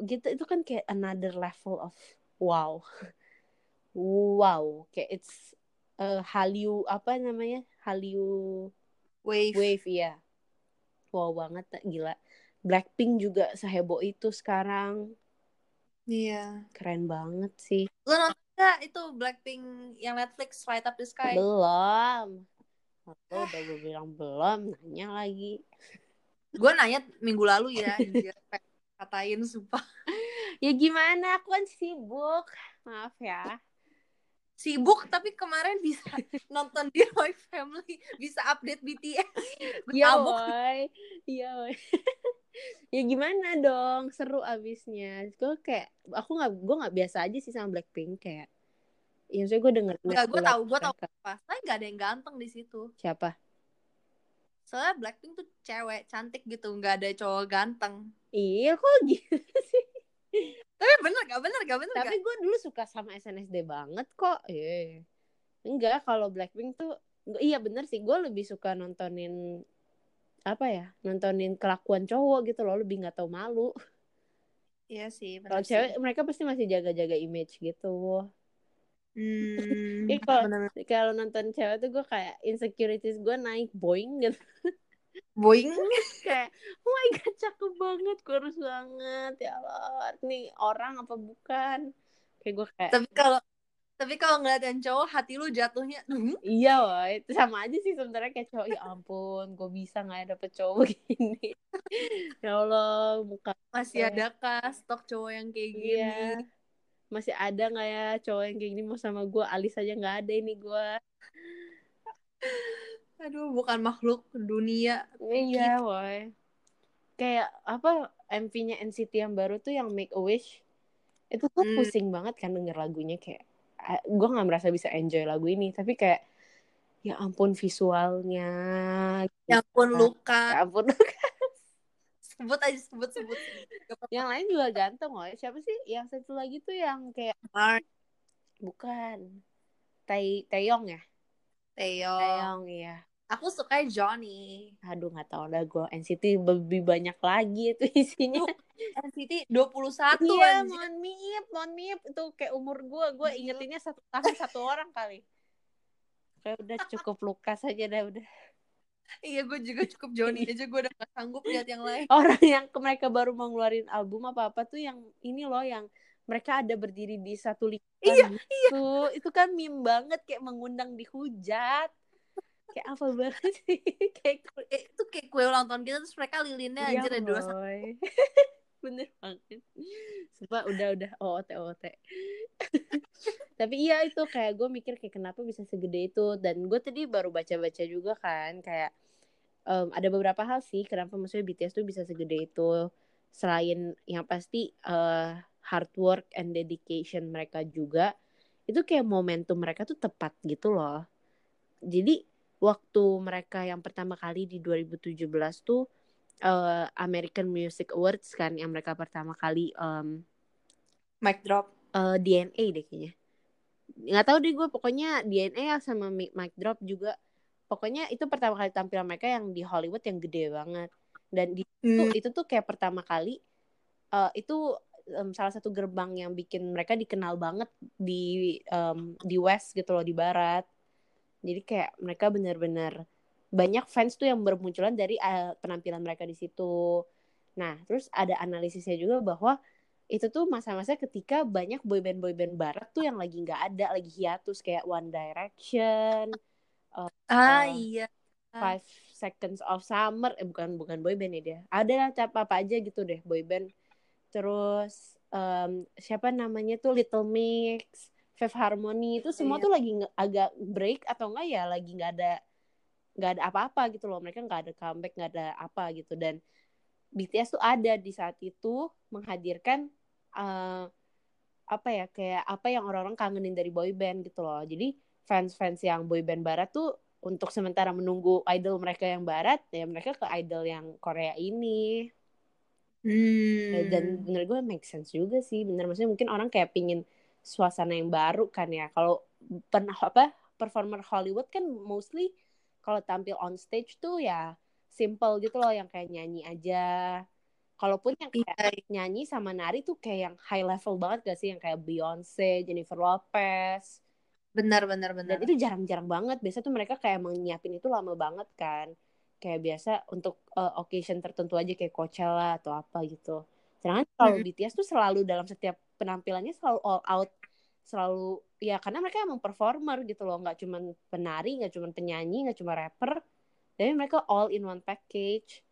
Gitu itu kan kayak another level of wow. Wow kayak it's uh, Hallyu apa namanya Hallyu wave, Wave ya wow banget gila. Blackpink juga seheboh itu sekarang iya. Keren banget sih. Lu nonton gak itu Blackpink yang Netflix Light Up the Sky? Belum. Aku udah gue bilang belum nanya lagi. Gue nanya minggu lalu ya katain sumpah. Ya gimana? Aku kan sibuk. Maaf ya. Sibuk tapi kemarin bisa nonton di Roy Family bisa update BTS Iya woy Iya woy Ya gimana dong Seru abisnya Gue kayak Aku gak Gue gak biasa aja sih sama Blackpink Kayak Ya maksudnya gue denger Enggak, gue tahu, gue tahu apa. Tapi gak ada yang ganteng di situ. Siapa? Soalnya Blackpink tuh cewek cantik gitu, nggak ada cowok ganteng. Iya kok gitu sih Tapi bener gak bener gak bener Tapi gue dulu suka sama SNSD banget kok Iya Enggak kalau Blackpink tuh Iya bener sih Gue lebih suka nontonin Apa ya Nontonin kelakuan cowok gitu loh Lebih gak tahu malu. Iya sih. Kalau cewek mereka pasti masih jaga-jaga image gitu. Hmm, Iya, kalau nonton cewek tuh gue kayak insecurities gue naik boing gitu. Boing. kayak oh my god cakep banget kurus banget ya Allah. Nih orang apa bukan? Kayak gue kayak tapi kalau tapi kalau ngeliat yang cowok, hati lu jatuhnya, "Hmm, iya woy itu sama aja sih sebenarnya kayak cowok ya ampun gue bisa nggak ya dapet cowok gini ya Allah muka masih ada kah stok cowok yang kayak gini? iya masih ada nggak ya cowok yang kayak gini mau sama gue alis aja nggak ada ini gue Aduh, bukan makhluk dunia. Iya, woy. Kayak apa MV-nya NCT yang baru tuh yang Make a Wish. Itu tuh Hmm. pusing banget kan denger lagunya kayak gue nggak merasa bisa enjoy lagu ini, tapi kayak ya ampun visualnya. Ya ampun Ya luka. ampun. Sebut aja sebut sebut. Yang lain juga ganteng, woy. Siapa sih? Yang satu lagi tuh yang kayak Mark, bukan Tai Taeyong ya? Theo. Taeyong iya. Aku suka Johnny. Aduh nggak tahu dah gue NCT lebih banyak lagi itu isinya. NCT 21 Iya, anjir. mohon miep, mohon miep. Itu kayak umur gue, gue ingetinnya satu tahun satu orang kali. Kayak udah cukup Lukas aja dah udah. Iya, gue juga cukup Johnny aja. Gue udah gak sanggup lihat yang lain. Orang yang mereka baru mau ngeluarin album apa apa tuh yang ini loh yang mereka ada berdiri di satu lingkaran Iya, gitu. Itu kan meme banget kayak mengundang dihujat. Kayak apa banget sih? kayak Eh, itu kayak kue ulang tahun kita terus mereka lilinnya Iya, anjir ada dua. Bener banget. Sumpah udah udah OOT OOT. Tapi iya itu kayak gue mikir kayak kenapa bisa segede itu dan gue tadi baru baca-baca juga kan kayak em, ada beberapa hal sih kenapa maksudnya BTS tuh bisa segede itu selain yang pasti eh, hard work and dedication mereka juga itu kayak momentum mereka tuh tepat gitu loh. Jadi waktu mereka yang pertama kali di 2017 tuh uh, American Music Awards kan yang mereka pertama kali um, mic drop. uh, DNA deh kayaknya. Nggak tahu deh gue pokoknya DNA sama mic drop juga. Pokoknya itu pertama kali tampil mereka yang di Hollywood yang gede banget. Dan di hmm. itu, itu tuh kayak pertama kali uh, itu um, salah satu gerbang yang bikin mereka dikenal banget di um, di West gitu loh di Barat jadi kayak mereka benar-benar banyak fans tuh yang bermunculan dari uh, penampilan mereka di situ. Nah, terus ada analisisnya juga bahwa itu tuh masa-masa ketika banyak boyband boyband barat tuh yang lagi nggak ada, lagi hiatus kayak One Direction. Uh, ah uh, iya. Five Seconds of Summer, eh bukan bukan boyband ya dia. Ada apa apa aja gitu deh boyband. Terus um, siapa namanya tuh Little Mix, Fifth Harmony itu semua iya. tuh lagi agak break atau enggak ya lagi nggak ada nggak ada apa-apa gitu loh. Mereka nggak ada comeback nggak ada apa gitu. Dan BTS tuh ada di saat itu menghadirkan uh, apa ya kayak apa yang orang-orang kangenin dari boyband gitu loh. Jadi fans-fans yang boyband barat tuh untuk sementara menunggu idol mereka yang barat ya mereka ke idol yang Korea ini. Hmm. dan bener gue make sense juga sih. Bener maksudnya mungkin orang kayak pingin suasana yang baru kan ya. Kalau pernah apa performer Hollywood kan mostly kalau tampil on stage tuh ya simple gitu loh yang kayak nyanyi aja. Kalaupun yang kayak yeah. nyanyi sama nari tuh kayak yang high level banget gak sih? Yang kayak Beyonce, Jennifer Lopez. Benar benar benar. Dan itu jarang-jarang banget. Biasa tuh mereka kayak emang nyiapin itu lama banget kan. Kayak biasa untuk uh, occasion tertentu aja kayak Coachella atau apa gitu. Sedangkan kalau mm -hmm. BTS tuh selalu dalam setiap penampilannya selalu all out selalu ya karena mereka emang performer gitu loh nggak cuma penari nggak cuma penyanyi nggak cuma rapper tapi mereka all in one package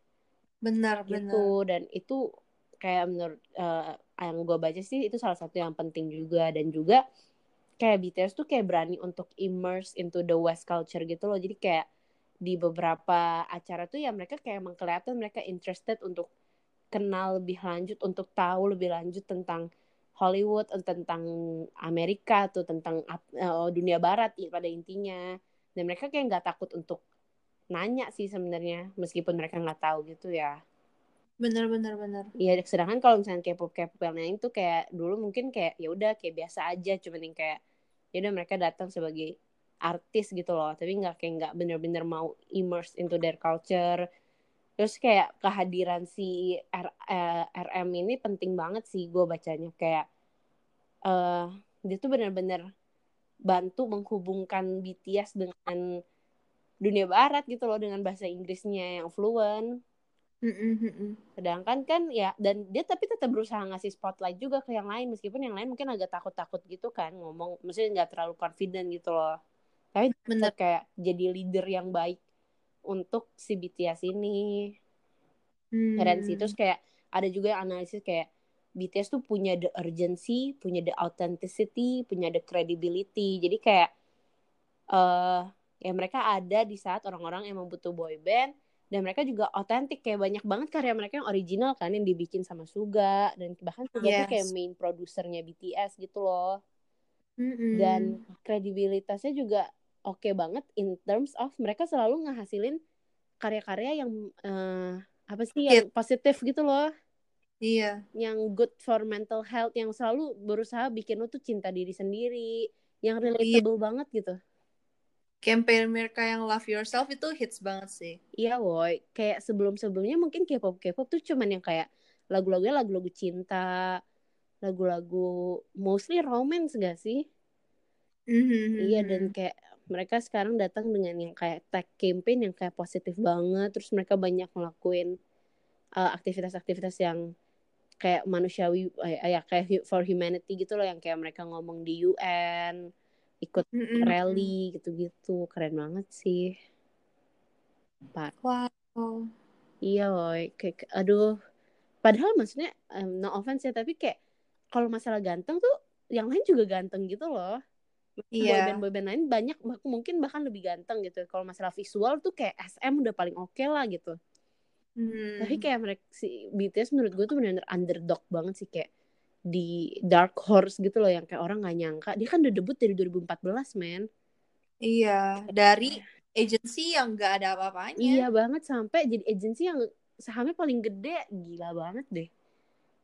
benar gitu benar. dan itu kayak menurut uh, yang gue baca sih itu salah satu yang penting juga dan juga kayak BTS tuh kayak berani untuk immerse into the West culture gitu loh jadi kayak di beberapa acara tuh ya mereka kayak emang kelihatan mereka interested untuk kenal lebih lanjut untuk tahu lebih lanjut tentang Hollywood tentang Amerika tuh tentang uh, dunia Barat pada intinya. Dan mereka kayak nggak takut untuk nanya sih sebenarnya meskipun mereka nggak tahu gitu ya. Bener bener bener. Iya sedangkan kalau misalnya K-pop K-pop yang lain tuh kayak dulu mungkin kayak ya udah kayak biasa aja cuman yang kayak ya udah mereka datang sebagai artis gitu loh. Tapi nggak kayak nggak bener-bener mau immerse into their culture terus kayak kehadiran si R, eh, RM ini penting banget sih gue bacanya. Kayak uh, dia tuh bener-bener bantu menghubungkan BTS dengan dunia barat gitu loh dengan bahasa Inggrisnya yang fluent. Sedangkan kan ya dan dia tapi tetap berusaha ngasih spotlight juga ke yang lain meskipun yang lain mungkin agak takut-takut gitu kan ngomong maksudnya nggak terlalu confident gitu loh. Tapi bener. kayak jadi leader yang baik untuk si BTS ini hmm. keren sih terus kayak ada juga yang analisis kayak BTS tuh punya the urgency, punya the authenticity, punya the credibility. Jadi kayak uh, ya mereka ada di saat orang-orang emang butuh boy band dan mereka juga otentik kayak banyak banget karya mereka yang original kan yang dibikin sama Suga dan bahkan Suga yes. tuh kayak main produsernya BTS gitu loh. Mm -hmm. Dan kredibilitasnya juga oke okay banget in terms of mereka selalu ngehasilin karya-karya yang uh, apa sih yang positif gitu loh. Iya. Yang good for mental health yang selalu berusaha bikin lo tuh cinta diri sendiri yang relatable iya. banget gitu. Campaign mereka yang love yourself itu hits banget sih. Iya woi. Kayak sebelum sebelumnya mungkin K-pop K-pop tuh cuman yang kayak lagu-lagunya lagu-lagu cinta lagu-lagu mostly romance gak sih? Mm-hmm. iya dan kayak mereka sekarang datang dengan yang kayak tag campaign yang kayak positif banget terus mereka banyak ngelakuin uh, aktivitas-aktivitas yang kayak manusiawi uh, ya kayak for humanity gitu loh yang kayak mereka ngomong di UN ikut mm -hmm. rally gitu-gitu keren banget sih Pak. Wow. Iya, woy. Kayak, aduh. Padahal maksudnya, um, no offense ya, tapi kayak kalau masalah ganteng tuh, yang lain juga ganteng gitu loh yeah. boyband boyband lain banyak mungkin bahkan lebih ganteng gitu. Kalau masalah visual tuh kayak SM udah paling oke okay lah gitu. Hmm. tapi kayak mereka si BTS menurut gue tuh benar-benar underdog banget sih kayak di dark horse gitu loh yang kayak orang nggak nyangka. Dia kan udah debut dari 2014 men. Iya dari agency yang gak ada apa-apanya. Iya banget sampai jadi agency yang sahamnya paling gede. Gila banget deh.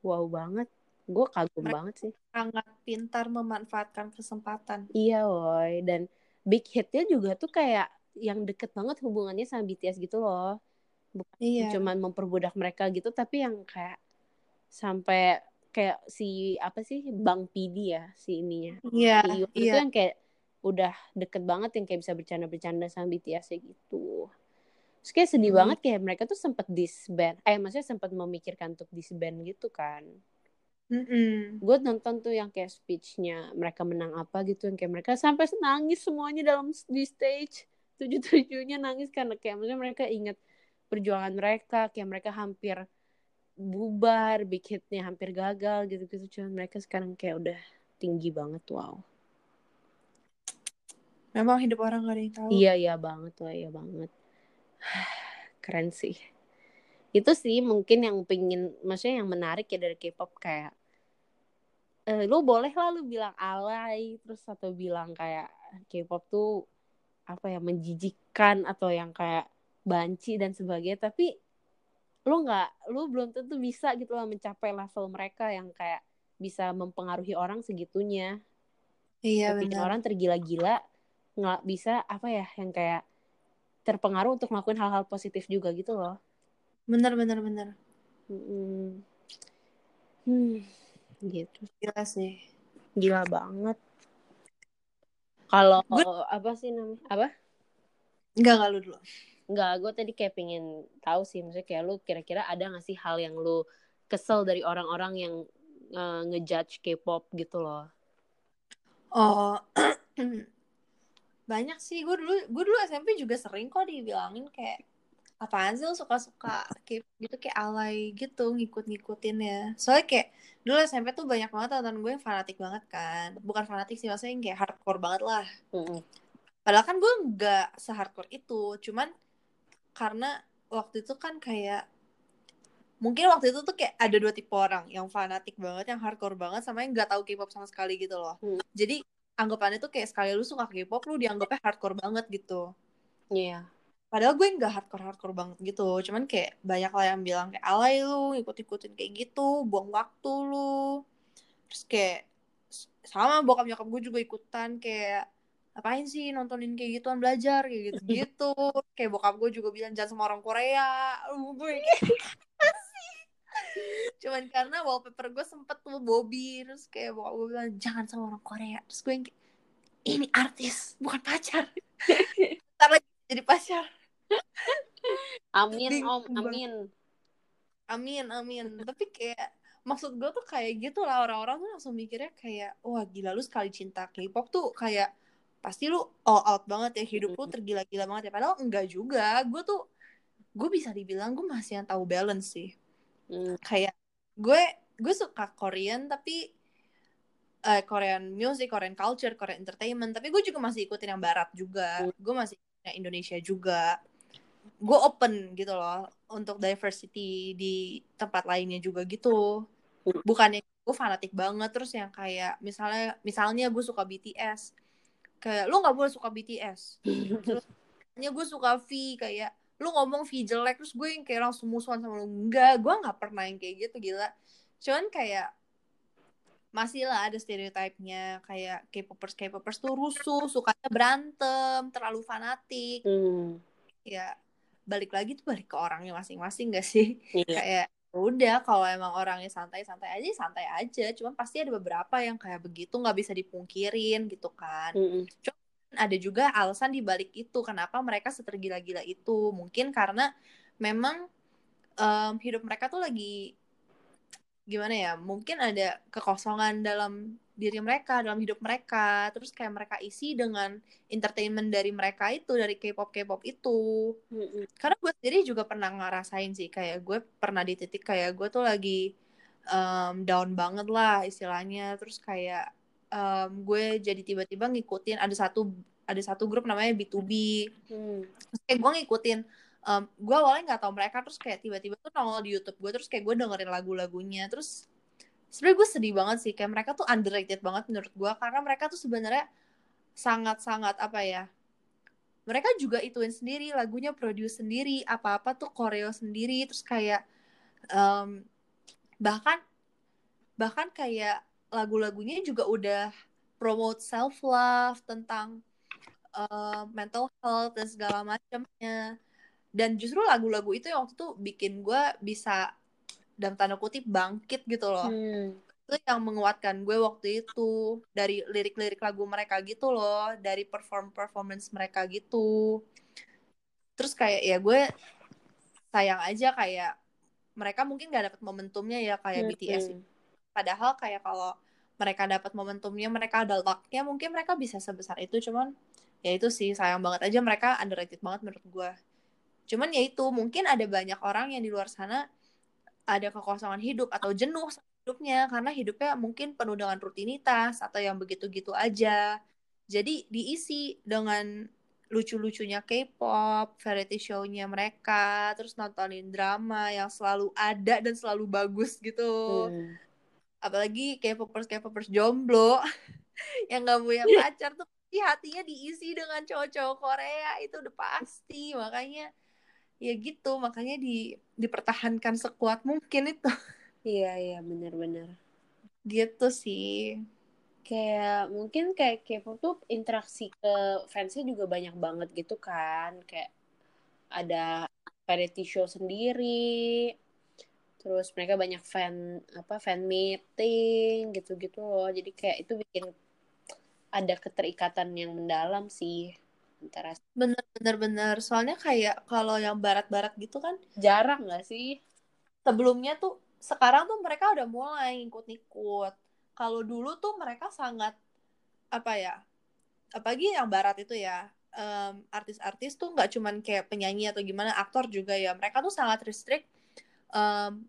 Wow banget gue kagum Mereka- banget sih. sangat pintar memanfaatkan kesempatan. Iya woy dan big hitnya juga tuh kayak yang deket banget hubungannya sama BTS gitu loh. Iya. cuman memperbudak mereka gitu tapi yang kayak sampai kayak si apa sih Bang Pidi ya si ininya. Iya Iwan itu iya. yang kayak udah deket banget yang kayak bisa bercanda-bercanda sama BTS -nya gitu. Terus kayak sedih Hmm. banget kayak mereka tuh sempat disband eh maksudnya sempat memikirkan untuk disband gitu kan Mm-mm. gue nonton tuh yang kayak speechnya mereka menang apa gitu yang kayak mereka sampai nangis semuanya dalam di stage. Tujuh tujuhnya nangis karena kayak maksudnya mereka ingat perjuangan mereka kayak mereka hampir bubar big hitnya hampir gagal gitu gitu cuman mereka sekarang kayak udah tinggi banget wow. Memang hidup orang gak ada yang tahu. Iya iya banget wah iya banget. Keren sih itu sih mungkin yang pengen maksudnya yang menarik ya dari K-pop kayak eh, lu boleh lah lu bilang alay terus atau bilang kayak K-pop tuh apa ya menjijikkan atau yang kayak banci dan sebagainya tapi lu nggak lu belum tentu bisa gitu lah mencapai level mereka yang kayak bisa mempengaruhi orang segitunya. Iya bikin benar. orang tergila-gila nggak bisa apa ya yang kayak terpengaruh untuk ngelakuin hal-hal positif juga gitu loh benar benar Mm-mm. hmm gitu. Gila sih. Gila banget. Kalau apa sih namanya? Apa? Enggak enggak lu dulu. Enggak, gue tadi kayak pengen tahu sih, maksudnya kayak lu kira-kira ada gak sih hal yang lu kesel dari orang-orang yang eh, ngejudge K-pop gitu loh? oh banyak sih. Gue dulu gue dulu SMP juga sering kok dibilangin kayak apaan sih lu suka-suka kayak gitu? Kayak alay gitu ngikut-ngikutin ya. Soalnya kayak dulu SMP tuh banyak banget teman gue yang fanatik banget kan. Bukan fanatik sih maksudnya yang kayak hardcore banget lah. Mm-mm. padahal kan gue nggak sehardcore itu. Cuman karena waktu itu kan kayak mungkin waktu itu tuh kayak ada dua tipe orang. Yang fanatik banget yang hardcore banget sama yang nggak tahu K-pop sama sekali gitu loh. Hmm. jadi anggapannya tuh kayak sekali lu suka K-pop lu dianggapnya hardcore banget gitu. Iya. Padahal gue nggak hardcore hardcore banget gitu. Cuman kayak banyak lah yang bilang kayak alay lu ikut ikutin kayak gitu buang waktu lu. Terus kayak sama bokap nyokap gue juga ikutan kayak apain sih nontonin kayak gituan belajar kayak gitu gitu. Kayak bokap gue juga bilang jangan sama orang Korea. Lu gue cuman karena wallpaper gue sempet tuh Bobby terus kayak bokap gue bilang jangan sama orang Korea. Terus gue yang kayak ini artis bukan pacar. Ntar lagi jadi pacar Amin om, amin. Amin, amin. Tapi kayak maksud gue tuh kayak gitu lah. Orang-orang tuh langsung mikirnya kayak wah gila lu sekali cinta K-pop tuh kayak pasti lu all out banget ya. Hidup lu tergila-gila banget ya. Padahal enggak juga. Gue tuh gue bisa dibilang gue masih yang tahu balance sih. Hmm. kayak gue gue suka Korean tapi eh, Korean music, Korean culture, Korean entertainment. Tapi gue juga masih ikutin yang barat juga. Gue masih yang Indonesia juga gue open gitu loh untuk diversity di tempat lainnya juga gitu. Bukannya gue fanatik banget terus yang kayak misalnya misalnya gue suka BTS kayak lu nggak boleh suka BTS hanya gue suka V kayak lu ngomong V jelek terus gue yang kayak langsung musuhan sama lu. Enggak gue nggak pernah yang kayak gitu gila. Cuman kayak masih lah ada stereotipnya kayak K-popers K-popers tuh rusuh sukanya berantem terlalu fanatik. Hmm. ya balik lagi tuh balik ke orangnya masing-masing gak sih Iya. kayak udah kalau emang orangnya santai-santai aja santai aja cuman pasti ada beberapa yang kayak begitu nggak bisa dipungkirin gitu kan Mm-mm. ada juga alasan di balik itu kenapa mereka setergila-gila itu mungkin karena memang em, hidup mereka tuh lagi gimana ya mungkin ada kekosongan dalam diri mereka dalam hidup mereka terus kayak mereka isi dengan entertainment dari mereka itu dari K-pop K-pop itu Mm-mm. karena gue sendiri juga pernah ngerasain sih kayak gue pernah di titik kayak gue tuh lagi em, down banget lah istilahnya terus kayak em, gue jadi tiba-tiba ngikutin ada satu ada satu grup namanya B2B Hmm. terus kayak gue ngikutin em, gue awalnya nggak tahu mereka terus kayak tiba-tiba tuh nongol di YouTube gue terus kayak gue dengerin lagu-lagunya terus sebenarnya gue sedih banget sih kayak mereka tuh underrated banget menurut gue karena mereka tuh sebenarnya sangat-sangat apa ya mereka juga ituin sendiri lagunya produce sendiri apa-apa tuh koreo sendiri terus kayak um, bahkan bahkan kayak lagu-lagunya juga udah promote self love tentang uh, mental health dan segala macamnya dan justru lagu-lagu itu yang waktu itu bikin gue bisa dalam tanda kutip bangkit gitu loh. Hmm. Itu yang menguatkan gue waktu itu dari lirik-lirik lagu mereka gitu loh dari perform performance mereka gitu. Terus kayak ya gue sayang aja kayak mereka mungkin gak dapet momentumnya ya kayak -hmm. BTS padahal kayak kalau mereka dapat momentumnya mereka ada lucknya mungkin mereka bisa sebesar itu. Cuman ya itu sih sayang banget aja mereka underrated banget menurut gue cuman ya itu mungkin ada banyak orang yang di luar sana ada kekosongan hidup atau jenuh hidupnya karena hidupnya mungkin penuh dengan rutinitas atau yang begitu-gitu aja. Jadi diisi dengan lucu-lucunya K-pop, variety show-nya mereka, terus nontonin drama yang selalu ada dan selalu bagus gitu. Hmm. Apalagi K-popers K-popers jomblo yang gak punya pacar tuh hatinya diisi dengan cowok-cowok Korea itu udah pasti makanya ya gitu makanya di dipertahankan sekuat mungkin itu Iya, iya, benar-benar. Gitu sih. Kayak mungkin kayak K-pop tuh interaksi ke fansnya juga banyak banget gitu kan. Kayak ada variety show sendiri. Terus mereka banyak fan apa fan meeting gitu-gitu loh. Jadi kayak itu bikin ada keterikatan yang mendalam sih antara bener bener bener. Soalnya kayak kalau yang barat-barat gitu kan jarang gak sih? sebelumnya tuh sekarang tuh mereka udah mulai ngikut-ngikut. Kalau dulu tuh mereka sangat apa ya apalagi yang barat itu ya um, artis-artis tuh nggak cuman kayak penyanyi atau gimana aktor juga ya. Mereka tuh sangat restrict um,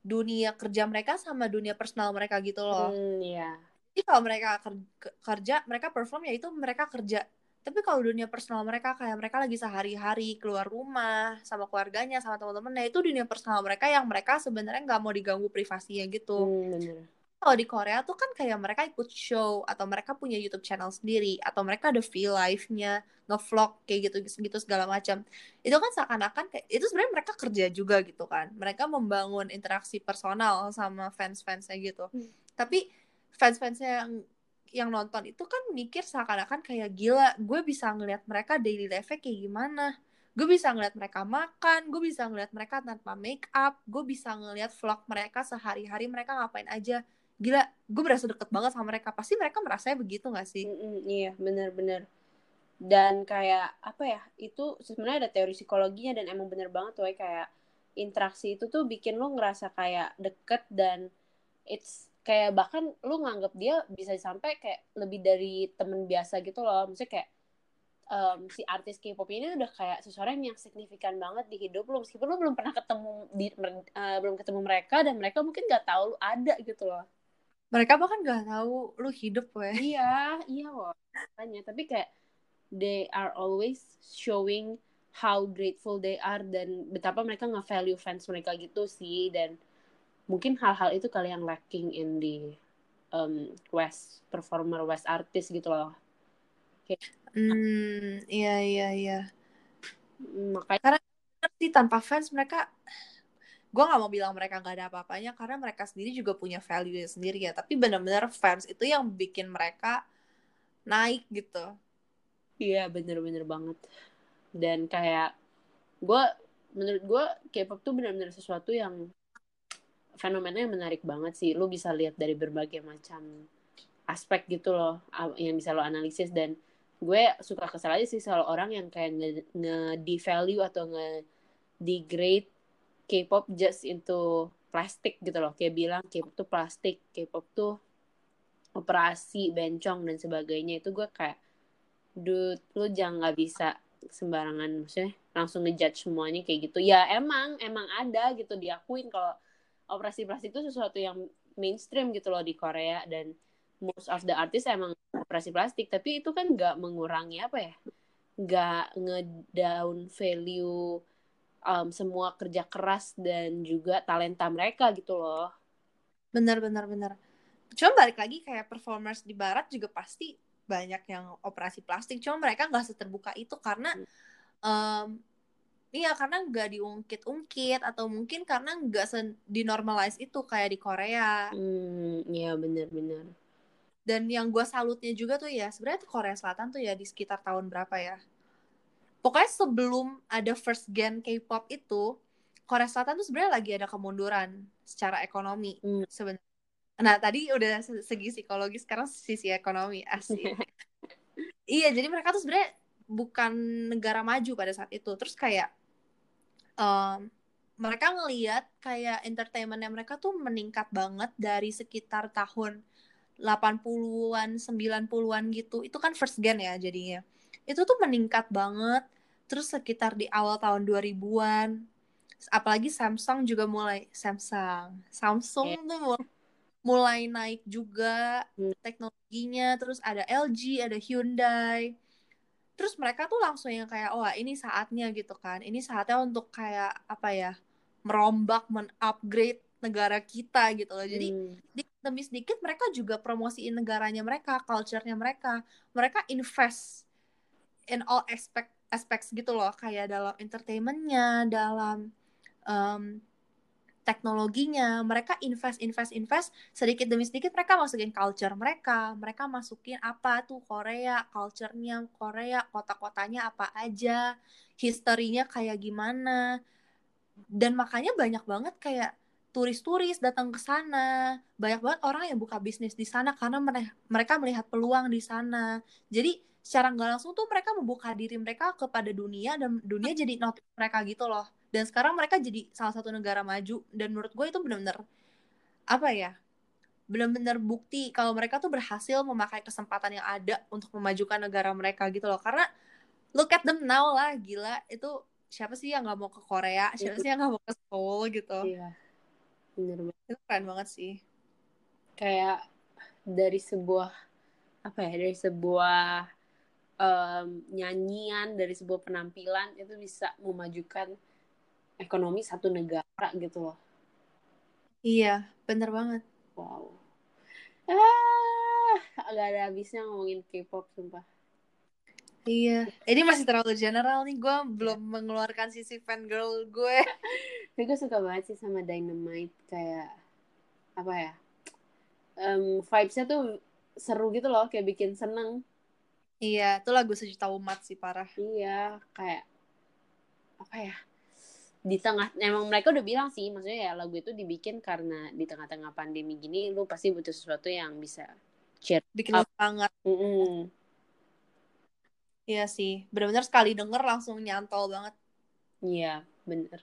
dunia kerja mereka sama dunia personal mereka gitu loh. Hmm, yeah. Jadi kalau mereka kerja, mereka perform ya itu mereka kerja tapi kalau dunia personal mereka kayak mereka lagi sehari-hari keluar rumah sama keluarganya sama teman-temannya itu dunia personal mereka yang mereka sebenarnya nggak mau diganggu privasinya gitu. Hmm, kalau di Korea tuh kan kayak mereka ikut show atau mereka punya YouTube channel sendiri atau mereka ada feel live-nya ngevlog kayak gitu gitu segala macam. Itu kan seakan-akan kayak itu sebenarnya mereka kerja juga gitu kan. Mereka membangun interaksi personal sama fans-fansnya gitu. Hmm. tapi fans-fansnya yang nonton itu kan mikir seakan-akan kayak gila gue bisa ngeliat mereka daily life kayak gimana. Gue bisa ngeliat mereka makan gue bisa ngeliat mereka tanpa make up gue bisa ngeliat vlog mereka sehari-hari mereka ngapain aja. Gila gue berasa deket banget sama mereka. Pasti mereka merasa begitu gak sih? Mm -mm, iya bener-bener dan kayak apa ya itu sebenarnya ada teori psikologinya dan emang bener banget tuh kayak interaksi itu tuh bikin lo ngerasa kayak deket dan it's kayak bahkan lu nganggap dia bisa sampai kayak lebih dari temen biasa gitu loh. Maksudnya kayak um, si artis K-pop ini udah kayak seseorang yang signifikan banget di hidup lu. Meskipun lu belum pernah ketemu di uh, belum ketemu mereka dan mereka mungkin nggak tahu lu ada gitu loh. Mereka bahkan nggak tahu lu hidup weh iya iya loh. Tanya tapi kayak they are always showing how grateful they are dan betapa mereka nge-value fans mereka gitu sih. Dan mungkin hal-hal itu kali yang lacking in di um, West performer West artist gitu loh. Hmm, iya iya iya. Makanya karena sih tanpa fans mereka gue nggak mau bilang mereka nggak ada apa-apanya karena mereka sendiri juga punya value sendiri ya tapi benar-benar fans itu yang bikin mereka naik gitu iya bener-bener banget dan kayak gue menurut gue K-pop tuh benar-benar sesuatu yang fenomena yang menarik banget sih. Lu bisa lihat dari berbagai macam aspek gitu loh yang bisa lo analisis dan gue suka kesal aja sih soal orang yang kayak nge-devalue atau nge-degrade K-pop just into plastik gitu loh. Kayak bilang K-pop tuh plastik, K-pop tuh operasi, bencong dan sebagainya. Itu gue kayak dude, lu jangan nggak bisa sembarangan maksudnya langsung ngejudge semuanya kayak gitu. Ya emang emang ada gitu diakuin kalau operasi plastik itu sesuatu yang mainstream gitu loh di Korea dan most of the artist emang operasi plastik. Tapi itu kan nggak mengurangi apa ya? Nggak ngedown value um, semua kerja keras dan juga talenta mereka gitu loh. Benar benar benar. Cuma balik lagi kayak performers di barat juga pasti banyak yang operasi plastik. Cuma mereka nggak seterbuka itu karena um, iya karena nggak diungkit-ungkit atau mungkin karena nggak dinormalize itu kayak di Korea hmm iya benar-benar dan yang gue salutnya juga tuh ya sebenarnya Korea Selatan tuh ya di sekitar tahun berapa ya pokoknya sebelum ada first gen K-pop itu Korea Selatan tuh sebenarnya lagi ada kemunduran secara ekonomi hmm. sebenarnya Nah, tadi udah segi psikologi, sekarang sisi ekonomi asli. iya, jadi mereka tuh sebenarnya bukan negara maju pada saat itu. Terus kayak um, mereka ngeliat kayak entertainmentnya mereka tuh meningkat banget dari sekitar tahun 80-an, 90-an gitu. Itu kan first gen ya jadinya. Itu tuh meningkat banget. Terus sekitar di awal tahun 2000-an. Apalagi Samsung juga mulai Samsung. Samsung yeah. tuh mulai mulai naik juga hmm. teknologinya terus ada LG ada Hyundai terus mereka tuh langsung yang kayak oh ini saatnya gitu kan. Ini saatnya untuk kayak apa ya merombak men-upgrade negara kita gitu loh. Jadi hmm. demi sedikit mereka juga promosiin negaranya mereka culture-nya mereka. Mereka invest in all aspect aspects gitu loh. Kayak dalam entertainmentnya dalam um, teknologinya. Mereka invest invest invest. Sedikit demi sedikit mereka masukin culture mereka. Mereka masukin apa tuh? Korea culturenya Korea kota-kotanya apa aja? Historinya kayak gimana? Dan makanya banyak banget kayak turis-turis datang ke sana. Banyak banget orang yang buka bisnis di sana karena mereka melihat peluang di sana. Jadi secara nggak langsung tuh mereka membuka diri mereka kepada dunia dan dunia jadi notice mereka gitu loh dan sekarang mereka jadi salah satu negara maju. Dan menurut gue itu benar-benar apa ya benar-benar bukti kalau mereka tuh berhasil memakai kesempatan yang ada untuk memajukan negara mereka gitu loh. Karena look at them now lah gila. Itu siapa sih yang nggak mau ke Korea? Siapa sih yang nggak mau ke Seoul gitu? Iya. Bener banget. Itu keren banget sih. Kayak dari sebuah apa ya dari sebuah um, nyanyian dari sebuah penampilan itu bisa memajukan ekonomi satu negara gitu loh. Iya, bener banget. Wow. Ah, gak ada habisnya ngomongin K-pop, sumpah. Iya, ini masih terlalu general nih. Gue belum yeah. mengeluarkan sisi fan girl gue. Tapi gue suka banget sih sama Dynamite. Kayak, apa ya, um, vibes-nya tuh seru gitu loh. Kayak bikin seneng. Iya, itu lagu sejuta umat sih, parah. Iya, kayak, apa ya, di tengah emang mereka udah bilang sih maksudnya ya lagu itu dibikin karena di tengah-tengah pandemi gini lu pasti butuh sesuatu yang bisa cheer bikin semangat. Mm -hmm. Iya sih benar-benar sekali denger langsung nyantol banget. Iya bener.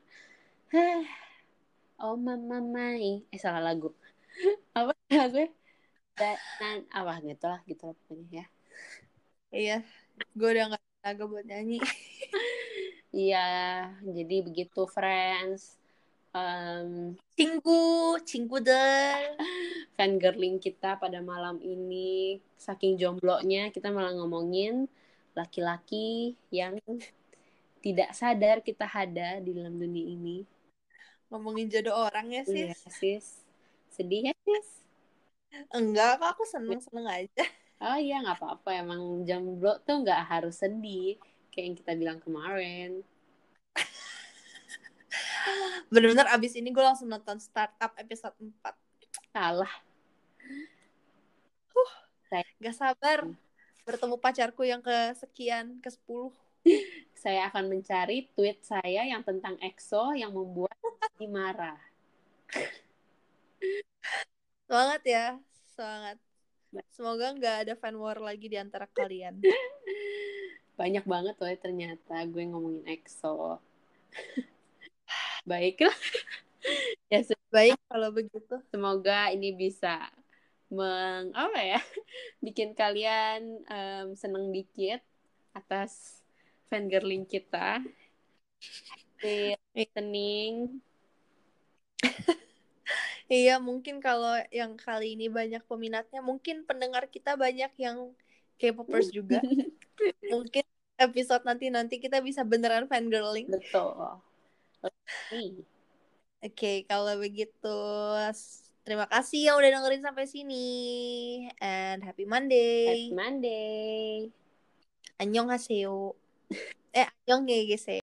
Oh mama mai. Eh salah lagu. Apa lagu dan apa gitu lah gitu lah pokoknya ya. Iya gue udah gak tenaga buat nyanyi Iya, jadi begitu friends. Um, cinggu, cinggu deh. Fangirling kita pada malam ini, saking jomblonya kita malah ngomongin laki-laki yang tidak sadar kita ada di dalam dunia ini. Ngomongin jodoh orang ya, sis? Iya, sis. Sedih ya, sis? Enggak, kok aku seneng-seneng aja. Oh iya, nggak apa-apa. Emang jomblo tuh nggak harus sedih kayak yang kita bilang kemarin. Bener-bener abis ini gue langsung nonton startup episode 4 salah. Uh, gak sabar bertemu pacarku yang kesekian ke 10 saya akan mencari tweet saya yang tentang EXO yang membuat marah. Semangat ya semangat. Semoga nggak ada fan war lagi di antara kalian banyak banget loh ya ternyata gue ngomongin EXO. Baiklah. Ya baik kalau begitu. Semoga ini bisa meng apa ya bikin kalian um, seneng dikit atas fangirling kita. Listening Iya, mungkin kalau yang kali ini banyak peminatnya, mungkin pendengar kita banyak yang K-popers juga. Mungkin episode nanti nanti kita bisa beneran fangirling. Betul. Oke, okay, kalau begitu Terima kasih yang udah dengerin sampai sini. And happy Monday. Happy Monday. Annyeonghaseyo. Eh, annyeong